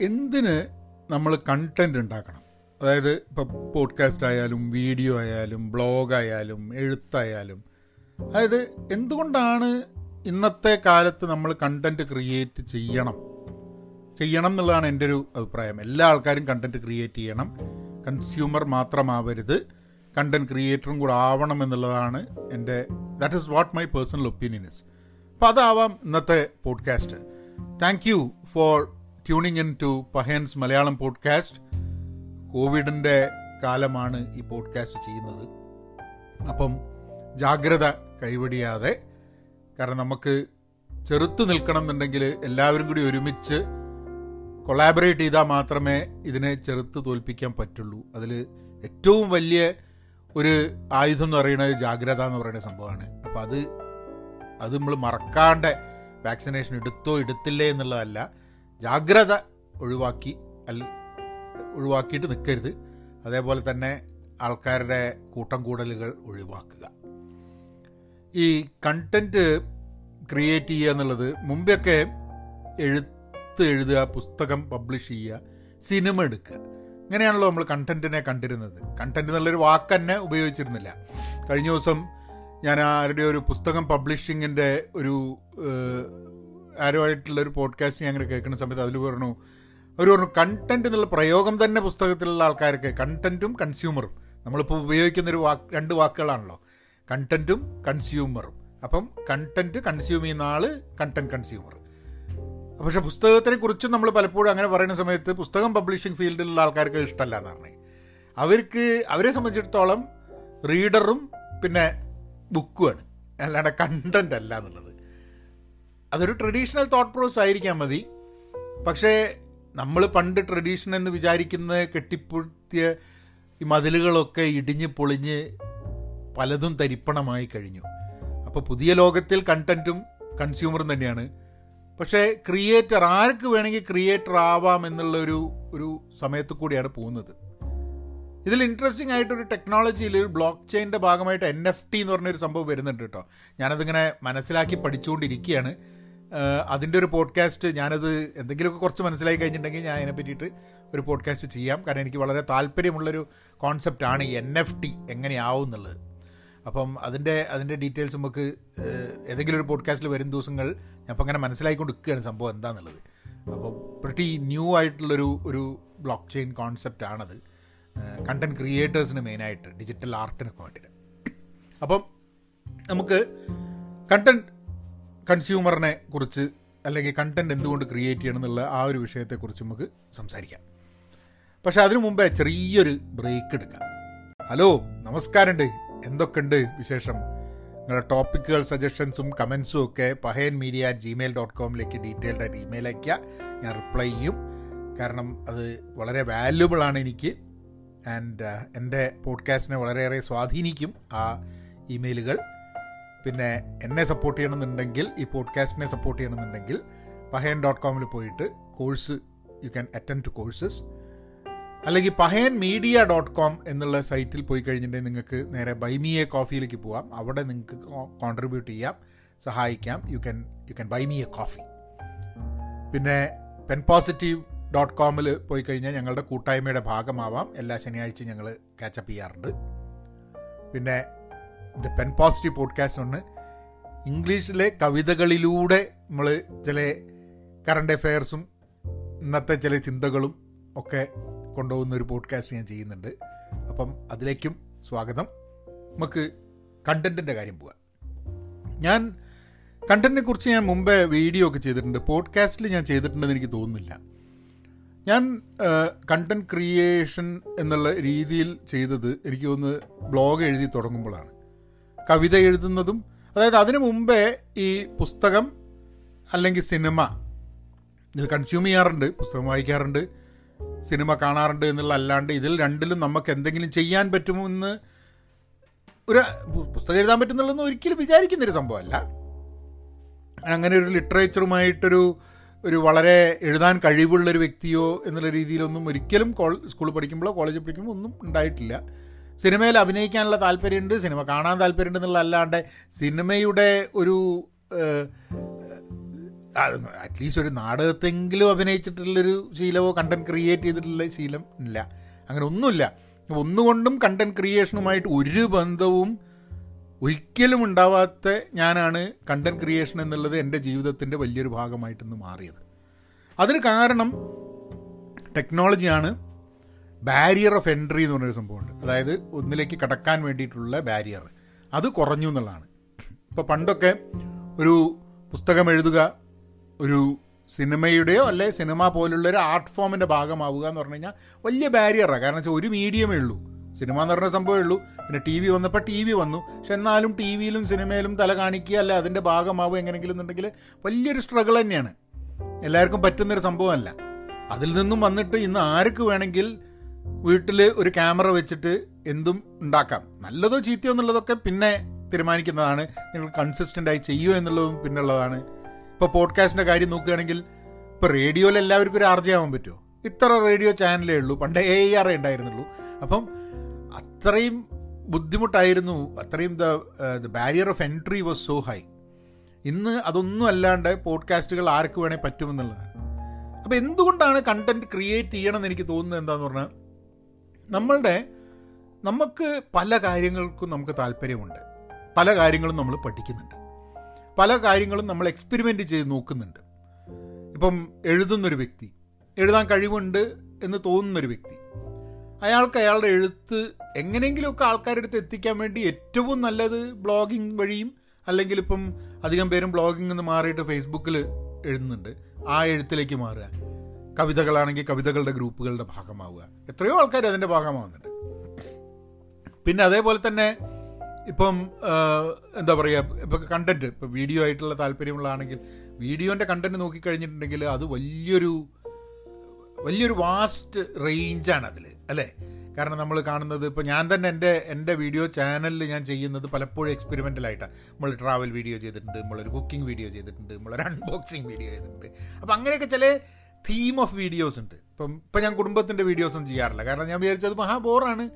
എന്തിന് നമ്മൾ കണ്ടന്റ് ഉണ്ടാക്കണം? അതായത് ഇപ്പോൾ പോഡ്കാസ്റ്റ് ആയാലും വീഡിയോ ആയാലും ബ്ലോഗ് ആയാലും എഴുത്തായാലും. അതായത് എന്തുകൊണ്ടാണ് ഇന്നത്തെ കാലത്ത് നമ്മൾ കണ്ടന്റ് ക്രിയേറ്റ് ചെയ്യണം? ചെയ്യണം എന്നുള്ളതാണ് എന്റെ ഒരു അഭിപ്രായം. എല്ലാ ആൾക്കാരും കണ്ടന്റ് ക്രിയേറ്റ് ചെയ്യണം. കൺസ്യൂമർ മാത്രമാവരുത്. കണ്ടന്റ് ക്രിയേറ്ററും കൂടെ ആവണം എന്നുള്ളതാണ് എന്റെ that is what my personal opinion is അപ്പം അതാവാം ഇന്നത്തെ podcast thank you for tuning in to Pahayan's Malayalam podcast കോവിഡിന്റെ കാലമാണ് ഈ പോഡ്കാസ്റ്റ് ചെയ്യുന്നത്. അപ്പം ജാഗ്രത കൈവടിയാതെ കാരണം നമുക്ക് ചെറുത്തു നിൽക്കണം എന്നുണ്ടെങ്കിൽ എല്ലാവരും കൂടി ഒരുമിച്ച് കൊളാബറേറ്റ് ചെയ്താൽ മാത്രമേ ഇതിനെ ചെറുത്ത് തോൽപ്പിക്കാൻ പറ്റുള്ളൂ. അതിൽ ഏറ്റവും വലിയ ഒരു ആയുധം എന്ന് പറയുന്നത് ജാഗ്രത എന്ന് പറയുന്ന സംഭവമാണ്. അപ്പോൾ അത് അത് നമ്മൾ മറക്കാണ്ട് വാക്സിനേഷൻ എടുത്തോ എടുത്തില്ലേ എന്നുള്ളതല്ല. ജാഗ്രത ഒഴിവാക്കി അല്ല ഒഴിവാക്കിയിട്ട് നിൽക്കരുത്. അതേപോലെ തന്നെ ആൾക്കാരുടെ കൂട്ടം കൂടലുകൾ ഒഴിവാക്കുക. ഈ കണ്ടന്റ് ക്രിയേറ്റ് ചെയ്യുക എന്നുള്ളത് മുമ്പൊക്കെ എഴുത്ത് എഴുതുക പുസ്തകം പബ്ലിഷ് ചെയ്യുക സിനിമ എടുക്കുക. ഇങ്ങനെയാണല്ലോ നമ്മൾ കണ്ടന്റിനെ കണ്ടിരുന്നത്. കണ്ടന്റ് എന്നുള്ളൊരു വാക്ക് തന്നെ ഉപയോഗിച്ചിരുന്നില്ല. കഴിഞ്ഞ ദിവസം ഞാൻ ആരുടെ ഒരു പുസ്തകം പബ്ലിഷിങ്ങിന്റെ ഒരു ആരുമായിട്ടുള്ള ഒരു പോഡ്കാസ്റ്റ് ഞാൻ അങ്ങനെ കേൾക്കുന്ന സമയത്ത് അതിൽ പറഞ്ഞു അവർ പറഞ്ഞു കണ്ടന്റ് എന്നുള്ള പ്രയോഗം തന്നെ പുസ്തകത്തിലുള്ള ആൾക്കാർക്ക് കണ്ടന്റും കൺസ്യൂമറും നമ്മളിപ്പോൾ ഉപയോഗിക്കുന്ന ഒരു വാക്ക് രണ്ട് വാക്കുകളാണല്ലോ. കണ്ടന്റും കൺസ്യൂമറും അപ്പം കണ്ടന്റ് കൺസ്യൂം ചെയ്യുന്ന ആൾ കണ്ടന്റ് കൺസ്യൂമർ പക്ഷെ പുസ്തകത്തിനെ കുറിച്ചും നമ്മൾ പലപ്പോഴും അങ്ങനെ പറയുന്ന സമയത്ത് പുസ്തകം പബ്ലിഷിംഗ് ഫീൽഡിലുള്ള ആൾക്കാർക്ക് ഇഷ്ടമല്ല എന്ന് പറഞ്ഞു. അവർക്ക് അവരെ സംബന്ധിച്ചിടത്തോളം റീഡറും പിന്നെ ബുക്കുമാണ് അല്ലാണ്ട് കണ്ടന്റ് അല്ല എന്നുള്ളത്. അതൊരു ട്രഡീഷണൽ തോട്ട് പ്രോസസ് ആയിരിക്കാം മതി. പക്ഷേ നമ്മൾ പണ്ട് ട്രഡീഷൻ എന്ന് വിചാരിക്കുന്ന കെട്ടിപ്പൊത്തിയ ഈ മതിലുകളൊക്കെ ഇടിഞ്ഞ് പൊളിഞ്ഞ് പലതും തരിപ്പണമായി കഴിഞ്ഞു. അപ്പോൾ പുതിയ ലോകത്തിൽ കണ്ടന്റും കൺസ്യൂമറും തന്നെയാണ്. പക്ഷേ ക്രിയേറ്റർ ആർക്ക് വേണമെങ്കിൽ ക്രിയേറ്റർ ആവാം എന്നുള്ള ഒരു ഒരു സമയത്ത് കൂടിയാണ് പോകുന്നത്. ഇതിൽ ഇൻട്രസ്റ്റിംഗ് ആയിട്ടൊരു ടെക്നോളജിയിൽ ഒരു ബ്ലോക്ക് ചെയിന്റെ ഭാഗമായിട്ട് എൻ എഫ് ടി എന്ന് പറഞ്ഞൊരു സംഭവം വരുന്നുണ്ട് കേട്ടോ. ഞാനതിങ്ങനെ മനസ്സിലാക്കി പഠിച്ചുകൊണ്ടിരിക്കുകയാണ്. അതിന്റെ ഒരു പോഡ്കാസ്റ്റ് ഞാനത് എന്തെങ്കിലുമൊക്കെ കുറച്ച് മനസ്സിലായി കഴിഞ്ഞിട്ടുണ്ടെങ്കിൽ ഞാൻ അതിനെ പറ്റിയിട്ട് ഒരു പോഡ്കാസ്റ്റ് ചെയ്യാം. കാരണം എനിക്ക് വളരെ താല്പര്യമുള്ളൊരു കോൺസെപ്റ്റാണ് ഈ എൻ എഫ് ടി എങ്ങനെയാവും എന്നുള്ളത്. അപ്പം അതിന്റെ അതിന്റെ ഡീറ്റെയിൽസ് നമുക്ക് ഏതെങ്കിലും ഒരു പോഡ്കാസ്റ്റിൽ വരും ദിവസങ്ങൾ ഞാൻ അപ്പം അങ്ങനെ മനസ്സിലായിക്കൊണ്ട് നിൽക്കുകയാണ് സംഭവം എന്താണെന്നുള്ളത് അപ്പം പ്രട്ടി ന്യൂ ആയിട്ടുള്ളൊരു ഒരു ബ്ലോക്ക് ചെയിൻ കോൺസെപ്റ്റ് ആണത് കണ്ടന്റ് ക്രിയേറ്റേഴ്സിന് മെയിനായിട്ട് ഡിജിറ്റൽ ആർട്ടിനൊക്കെ വേണ്ടിയിട്ട്. അപ്പം നമുക്ക് കണ്ടന്റ് കൺസ്യൂമറിനെ കുറിച്ച് അല്ലെങ്കിൽ കണ്ടന്റ് എന്തുകൊണ്ട് ക്രിയേറ്റ് ചെയ്യണം എന്നുള്ള ആ ഒരു വിഷയത്തെക്കുറിച്ച് നമുക്ക് സംസാരിക്കാം. പക്ഷെ അതിനു മുമ്പേ ചെറിയൊരു ബ്രേക്ക് എടുക്കാം. ഹലോ നമസ്കാരമുണ്ട്. എന്തൊക്കെയുണ്ട് വിശേഷം? നിങ്ങളുടെ ടോപ്പിക്കുകൾ സജഷൻസും കമൻസും ഒക്കെ Pahayan media at Gmail dot കോമിലേക്ക് detailed ആയിട്ട് ഇമെയിൽ അയക്കുക ഞാൻ റിപ്ലൈ ചെയ്യും. കാരണം അത് വളരെ വാല്യുബിൾ ആണ് എനിക്ക്. ആൻഡ് എന്റെ പോഡ്കാസ്റ്റിനെ വളരെയേറെ സ്വാധീനിക്കും ആ ഇമെയിലുകൾ പിന്നെ എന്നെ സപ്പോർട്ട് ചെയ്യണമെന്നുണ്ടെങ്കിൽ ഈ പോഡ്കാസ്റ്റിനെ സപ്പോർട്ട് ചെയ്യണമെന്നുണ്ടെങ്കിൽ പഹയൻ ഡോട്ട് കോമിൽ പോയിട്ട് course you can attend to courses അല്ലെങ്കിൽ പഹയൻ മീഡിയ ഡോട്ട് കോം എന്നുള്ള സൈറ്റിൽ പോയി കഴിഞ്ഞിട്ടുണ്ടെങ്കിൽ നിങ്ങൾക്ക് നേരെ ബൈമിയെ കോഫിയിലേക്ക് പോവാം. അവിടെ നിങ്ങൾക്ക് കോൺട്രിബ്യൂട്ട് ചെയ്യാം സഹായിക്കാം. You can you can buy me a coffee പിന്നെ പെൻ പോസിറ്റീവ് ഡോട്ട് കോമിൽ പോയി കഴിഞ്ഞാൽ ഞങ്ങളുടെ കൂട്ടായ്മയുടെ ഭാഗമാവാം. എല്ലാ ശനിയാഴ്ചയും ഞങ്ങൾ കാച്ചപ്പ് ചെയ്യാറുണ്ട്. പിന്നെ ദ പെൻ പോസിറ്റീവ് പോഡ്കാസ്റ്റ് ഒന്ന്. ഇംഗ്ലീഷിലെ കവിതകളിലൂടെ നമ്മൾ ചില കറണ്ട് അഫെയർസും ഇന്നത്തെ ചില ചിന്തകളും ഒക്കെ കൊണ്ടുപോകുന്ന ഒരു പോഡ്കാസ്റ്റ് ഞാൻ ചെയ്യുന്നുണ്ട്. അപ്പം അതിലേക്കും സ്വാഗതം. നമുക്ക് കണ്ടന്റിന്റെ കാര്യം പോവാം. ഞാൻ കണ്ടന്റിനെ കുറിച്ച് ഞാൻ മുമ്പേ വീഡിയോ ഒക്കെ ചെയ്തിട്ടുണ്ട്. പോഡ്കാസ്റ്റിൽ ഞാൻ ചെയ്തിട്ടുണ്ടെന്ന് എനിക്ക് തോന്നുന്നില്ല. ഞാൻ കണ്ടന്റ് ക്രിയേഷൻ എന്നുള്ള രീതിയിൽ ചെയ്തത് എനിക്ക് ഒന്ന് ബ്ലോഗ് എഴുതി തുടങ്ങുമ്പോഴാണ്. കവിത എഴുതുന്നതും അതായത് അതിനു മുമ്പേ ഈ പുസ്തകം അല്ലെങ്കിൽ സിനിമ ഇത് കൺസ്യൂം ചെയ്യാറുണ്ട് പുസ്തകം വായിക്കാറുണ്ട് സിനിമ കാണാറുണ്ട് എന്നുള്ള അല്ലാണ്ട് ഇതിൽ രണ്ടിലും നമുക്ക് എന്തെങ്കിലും ചെയ്യാൻ പറ്റുമെന്ന് ഒരു പുസ്തകം എഴുതാൻ പറ്റുന്നുള്ളതെന്ന് ഒരിക്കലും വിചാരിക്കുന്നൊരു സംഭവമല്ല. അങ്ങനെ ഒരു ലിറ്ററേച്ചറുമായിട്ടൊരു ഒരു വളരെ എഴുതാൻ കഴിവുള്ളൊരു വ്യക്തിയോ എന്നുള്ള രീതിയിലൊന്നും ഒരിക്കലും സ്കൂളിൽ പഠിക്കുമ്പോഴോ കോളേജിൽ പഠിക്കുമ്പോൾ ഒന്നും ഉണ്ടായിട്ടില്ല. സിനിമയിൽ അഭിനയിക്കാനുള്ള താല്പര്യമുണ്ട് സിനിമ കാണാൻ താല്പര്യമുണ്ട് എന്നുള്ള അല്ലാണ്ട് സിനിമയുടെ ഒരു അറ്റ്ലീസ്റ്റ് ഒരു നാടകത്തെങ്കിലും അഭിനയിച്ചിട്ടുള്ളൊരു ശീലമോ കണ്ടന്റ് ക്രിയേറ്റ് ചെയ്തിട്ടുള്ള ശീലം ഇല്ല. അങ്ങനെ ഒന്നുമില്ല. ഒന്നുകൊണ്ടും കണ്ടന്റ് ക്രിയേഷനുമായിട്ട് ഒരു ബന്ധവും ഒരിക്കലും ഉണ്ടാവാത്ത ഞാനാണ് കണ്ടന്റ് ക്രിയേഷൻ എന്നുള്ളത് എന്റെ ജീവിതത്തിന്റെ വലിയൊരു ഭാഗമായിട്ടൊന്ന് മാറിയത്. അതിന് കാരണം ടെക്നോളജിയാണ്. ബാരിയർ ഓഫ് എൻട്രി എന്ന് പറഞ്ഞൊരു സംഭവമുണ്ട്. അതായത് ഒന്നിലേക്ക് കടക്കാൻ വേണ്ടിയിട്ടുള്ള ബാരിയർ അത് കുറഞ്ഞു എന്നുള്ളതാണ്. ഇപ്പോൾ പണ്ടൊക്കെ ഒരു പുസ്തകം എഴുതുക ഒരു സിനിമയുടെയോ അല്ലെ സിനിമ പോലുള്ള ഒരു ആർട്ട് ഫോമിന്റെ ഭാഗമാവുക എന്ന് പറഞ്ഞു കഴിഞ്ഞാൽ വലിയ ബാരിയറാണ് കാരണം വെച്ചാൽ ഒരു മീഡിയമേ ഉള്ളൂ സിനിമ എന്ന് പറഞ്ഞ സംഭവമേ ഉള്ളൂ. പിന്നെ ടി വി വന്നപ്പോൾ ടി വി വന്നു. പക്ഷെ എന്നാലും ടി വിയിലും സിനിമയിലും തല കാണിക്കുക അല്ലെ അതിന്റെ ഭാഗമാവുക എങ്ങനെയെങ്കിലും എന്നുണ്ടെങ്കിൽ വലിയൊരു സ്ട്രഗിൾ തന്നെയാണ്. എല്ലാവർക്കും പറ്റുന്നൊരു സംഭവമല്ല. അതിൽ നിന്നും വന്നിട്ട് ഇന്ന് ആർക്ക് വേണമെങ്കിൽ വീട്ടിൽ ഒരു ക്യാമറ വെച്ചിട്ട് എന്തും ഉണ്ടാക്കാം. നല്ലതോ ചീത്തയോ എന്നുള്ളതൊക്കെ പിന്നെ തീരുമാനിക്കുന്നതാണ്. നിങ്ങൾ കൺസിസ്റ്റന്റ് ആയി ചെയ്യുമോ എന്നുള്ളതും പിന്നുള്ളതാണ് ഇപ്പോൾ പോഡ്കാസ്റ്റിന്റെ കാര്യം നോക്കുകയാണെങ്കിൽ ഇപ്പോൾ റേഡിയോയിൽ എല്ലാവർക്കും ഒരു ആർജയാവാൻ പറ്റുമോ? ഇത്ര റേഡിയോ ചാനലേ ഉള്ളൂ. പണ്ട് എ ആർ ഉണ്ടായിരുന്നുള്ളൂ. അപ്പം അത്രയും ബുദ്ധിമുട്ടായിരുന്നു. അത്രയും the the barrier of entry was so high ഇന്ന് അതൊന്നും അല്ലാണ്ട് പോഡ്കാസ്റ്റുകൾ ആർക്ക് വേണേൽ പറ്റുമെന്നുള്ളതാണ്. അപ്പോൾ എന്തുകൊണ്ടാണ് കണ്ടന്റ് ക്രിയേറ്റ് ചെയ്യണമെന്ന് എനിക്ക് തോന്നുന്നത് എന്താണെന്ന് പറഞ്ഞാൽ നമ്മളുടെ നമുക്ക് പല കാര്യങ്ങൾക്കും നമുക്ക് താല്പര്യമുണ്ട്. പല കാര്യങ്ങളും നമ്മൾ പഠിക്കുന്നുണ്ട്. പല കാര്യങ്ങളും നമ്മൾ എക്സ്പെരിമെന്റ് ചെയ്ത് നോക്കുന്നുണ്ട്. ഇപ്പം എഴുതുന്നൊരു വ്യക്തി എഴുതാൻ കഴിവുണ്ട് എന്ന് തോന്നുന്നൊരു വ്യക്തി അയാൾക്ക് അയാളുടെ എഴുത്ത് എങ്ങനെയെങ്കിലുമൊക്കെ ആൾക്കാരുടെ അടുത്ത് എത്തിക്കാൻ വേണ്ടി ഏറ്റവും നല്ലത് ബ്ലോഗിങ് വഴിയും അല്ലെങ്കിൽ ഇപ്പം അധികം പേരും ബ്ലോഗിംഗ് നിന്ന് മാറിയിട്ട് ഫേസ്ബുക്കിൽ എഴുതുന്നുണ്ട്. ആ എഴുത്തിലേക്ക് മാറുക. കവിതകളാണെങ്കിൽ കവിതകളുടെ ഗ്രൂപ്പുകളുടെ ഭാഗമാവുക. എത്രയോ ആൾക്കാർ അതിന്റെ ഭാഗമാവുന്നുണ്ട്. പിന്നെ അതേപോലെ തന്നെ ഇപ്പം എന്താ പറയുക ഇപ്പം കണ്ടന്റ് ഇപ്പം വീഡിയോ ആയിട്ടുള്ള താല്പര്യമുള്ളതാണെങ്കിൽ വീഡിയോന്റെ കണ്ടന്റ് നോക്കിക്കഴിഞ്ഞിട്ടുണ്ടെങ്കിൽ അത് വലിയൊരു വലിയൊരു വാസ്റ്റ് റേഞ്ചാണ് അതിൽ അല്ലേ? കാരണം നമ്മൾ കാണുന്നത് ഇപ്പോൾ ഞാൻ തന്നെ എന്റെ എന്റെ വീഡിയോ ചാനലിൽ ഞാൻ ചെയ്യുന്നത് പലപ്പോഴും എക്സ്പെരിമെന്റലായിട്ടാണ് നമ്മൾ ട്രാവൽ വീഡിയോ ചെയ്തിട്ടുണ്ട് നമ്മളൊരു കുക്കിംഗ് വീഡിയോ ചെയ്തിട്ടുണ്ട് നമ്മളൊരു അൺബോക്സിങ് വീഡിയോ ചെയ്തിട്ടുണ്ട്. അപ്പോൾ അങ്ങനെയൊക്കെ ചില തീം ഓഫ് വീഡിയോസ് ഉണ്ട്. ഇപ്പം ഇപ്പം ഞാൻ കുടുംബത്തിന്റെ വീഡിയോസും ചെയ്യാറില്ല. കാരണം ഞാൻ വിചാരിച്ചത് മഹാ ബോറാണ്.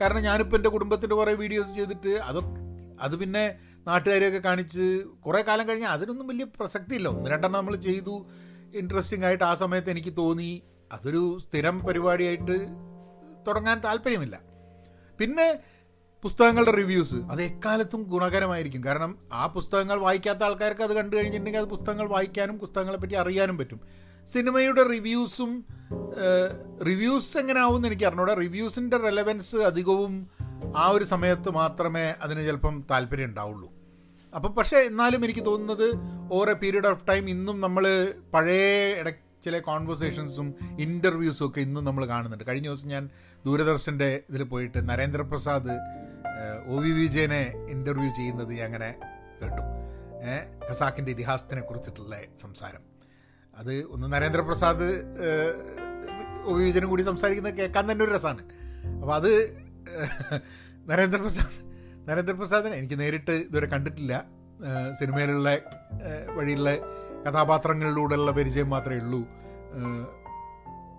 കാരണം ഞാനിപ്പോൾ എന്റെ കുടുംബത്തിന്റെ കുറേ വീഡിയോസ് ചെയ്തിട്ട് അതൊക്കെ അത് പിന്നെ നാട്ടുകാരെയൊക്കെ കാണിച്ച് കുറേ കാലം കഴിഞ്ഞാൽ അതിനൊന്നും വലിയ പ്രസക്തിയില്ല. ഒന്ന് രണ്ടെണ്ണം നമ്മൾ ചെയ്തു. ഇൻട്രസ്റ്റിംഗ് ആയിട്ട് ആ സമയത്ത് എനിക്ക് തോന്നി. അതൊരു സ്ഥിരം പരിപാടിയായിട്ട് തുടങ്ങാൻ താല്പര്യമില്ല. പിന്നെ പുസ്തകങ്ങളുടെ റിവ്യൂസ് അത് എക്കാലത്തും ഗുണകരമായിരിക്കും. കാരണം ആ പുസ്തകങ്ങൾ വായിക്കാത്ത ആൾക്കാർക്ക് അത് കണ്ടു കഴിഞ്ഞിട്ടുണ്ടെങ്കിൽ അത് പുസ്തകങ്ങൾ വായിക്കാനും പുസ്തകങ്ങളെ അറിയാനും പറ്റും. സിനിമയുടെ റിവ്യൂസും റിവ്യൂസ് എങ്ങനെ ആവും എന്ന് എനിക്ക് അറിഞ്ഞൂടെ. റിവ്യൂസിന്റെ റെലവൻസ് അധികവും ആ ഒരു സമയത്ത് മാത്രമേ അതിന് ചിലപ്പം താല്പര്യം ഉണ്ടാവുള്ളൂ. അപ്പം പക്ഷേ എന്നാലും എനിക്ക് തോന്നുന്നത് over a period of time ഇന്നും നമ്മൾ പഴയ ഇട ചില കോൺവെർസേഷൻസും ഇന്റർവ്യൂസും ഒക്കെ ഇന്നും നമ്മൾ കാണുന്നുണ്ട്. കഴിഞ്ഞ ദിവസം ഞാൻ ദൂരദർശന്റെ ഇതിൽ പോയിട്ട് നരേന്ദ്രപ്രസാദ് ഒ വി വിജയനെ ഇന്റർവ്യൂ ചെയ്യുന്നത് ഞാൻ അങ്ങനെ കേട്ടു. ഖസാക്കിന്റെ ഇതിഹാസത്തിനെ കുറിച്ചിട്ടുള്ള സംസാരം. അത് ഒന്ന് നരേന്ദ്രപ്രസാദ് ഉപയോജനം കൂടി സംസാരിക്കുന്നത് കേൾക്കാൻ തന്നെ ഒരു രസമാണ്. അപ്പോൾ അത് നരേന്ദ്രപ്രസാദ് നരേന്ദ്രപ്രസാദിനെ എനിക്ക് നേരിട്ട് ഇതുവരെ കണ്ടിട്ടില്ല. സിനിമയിലുള്ള വഴിയുള്ള കഥാപാത്രങ്ങളിലൂടെയുള്ള പരിചയം മാത്രമേ ഉള്ളൂ.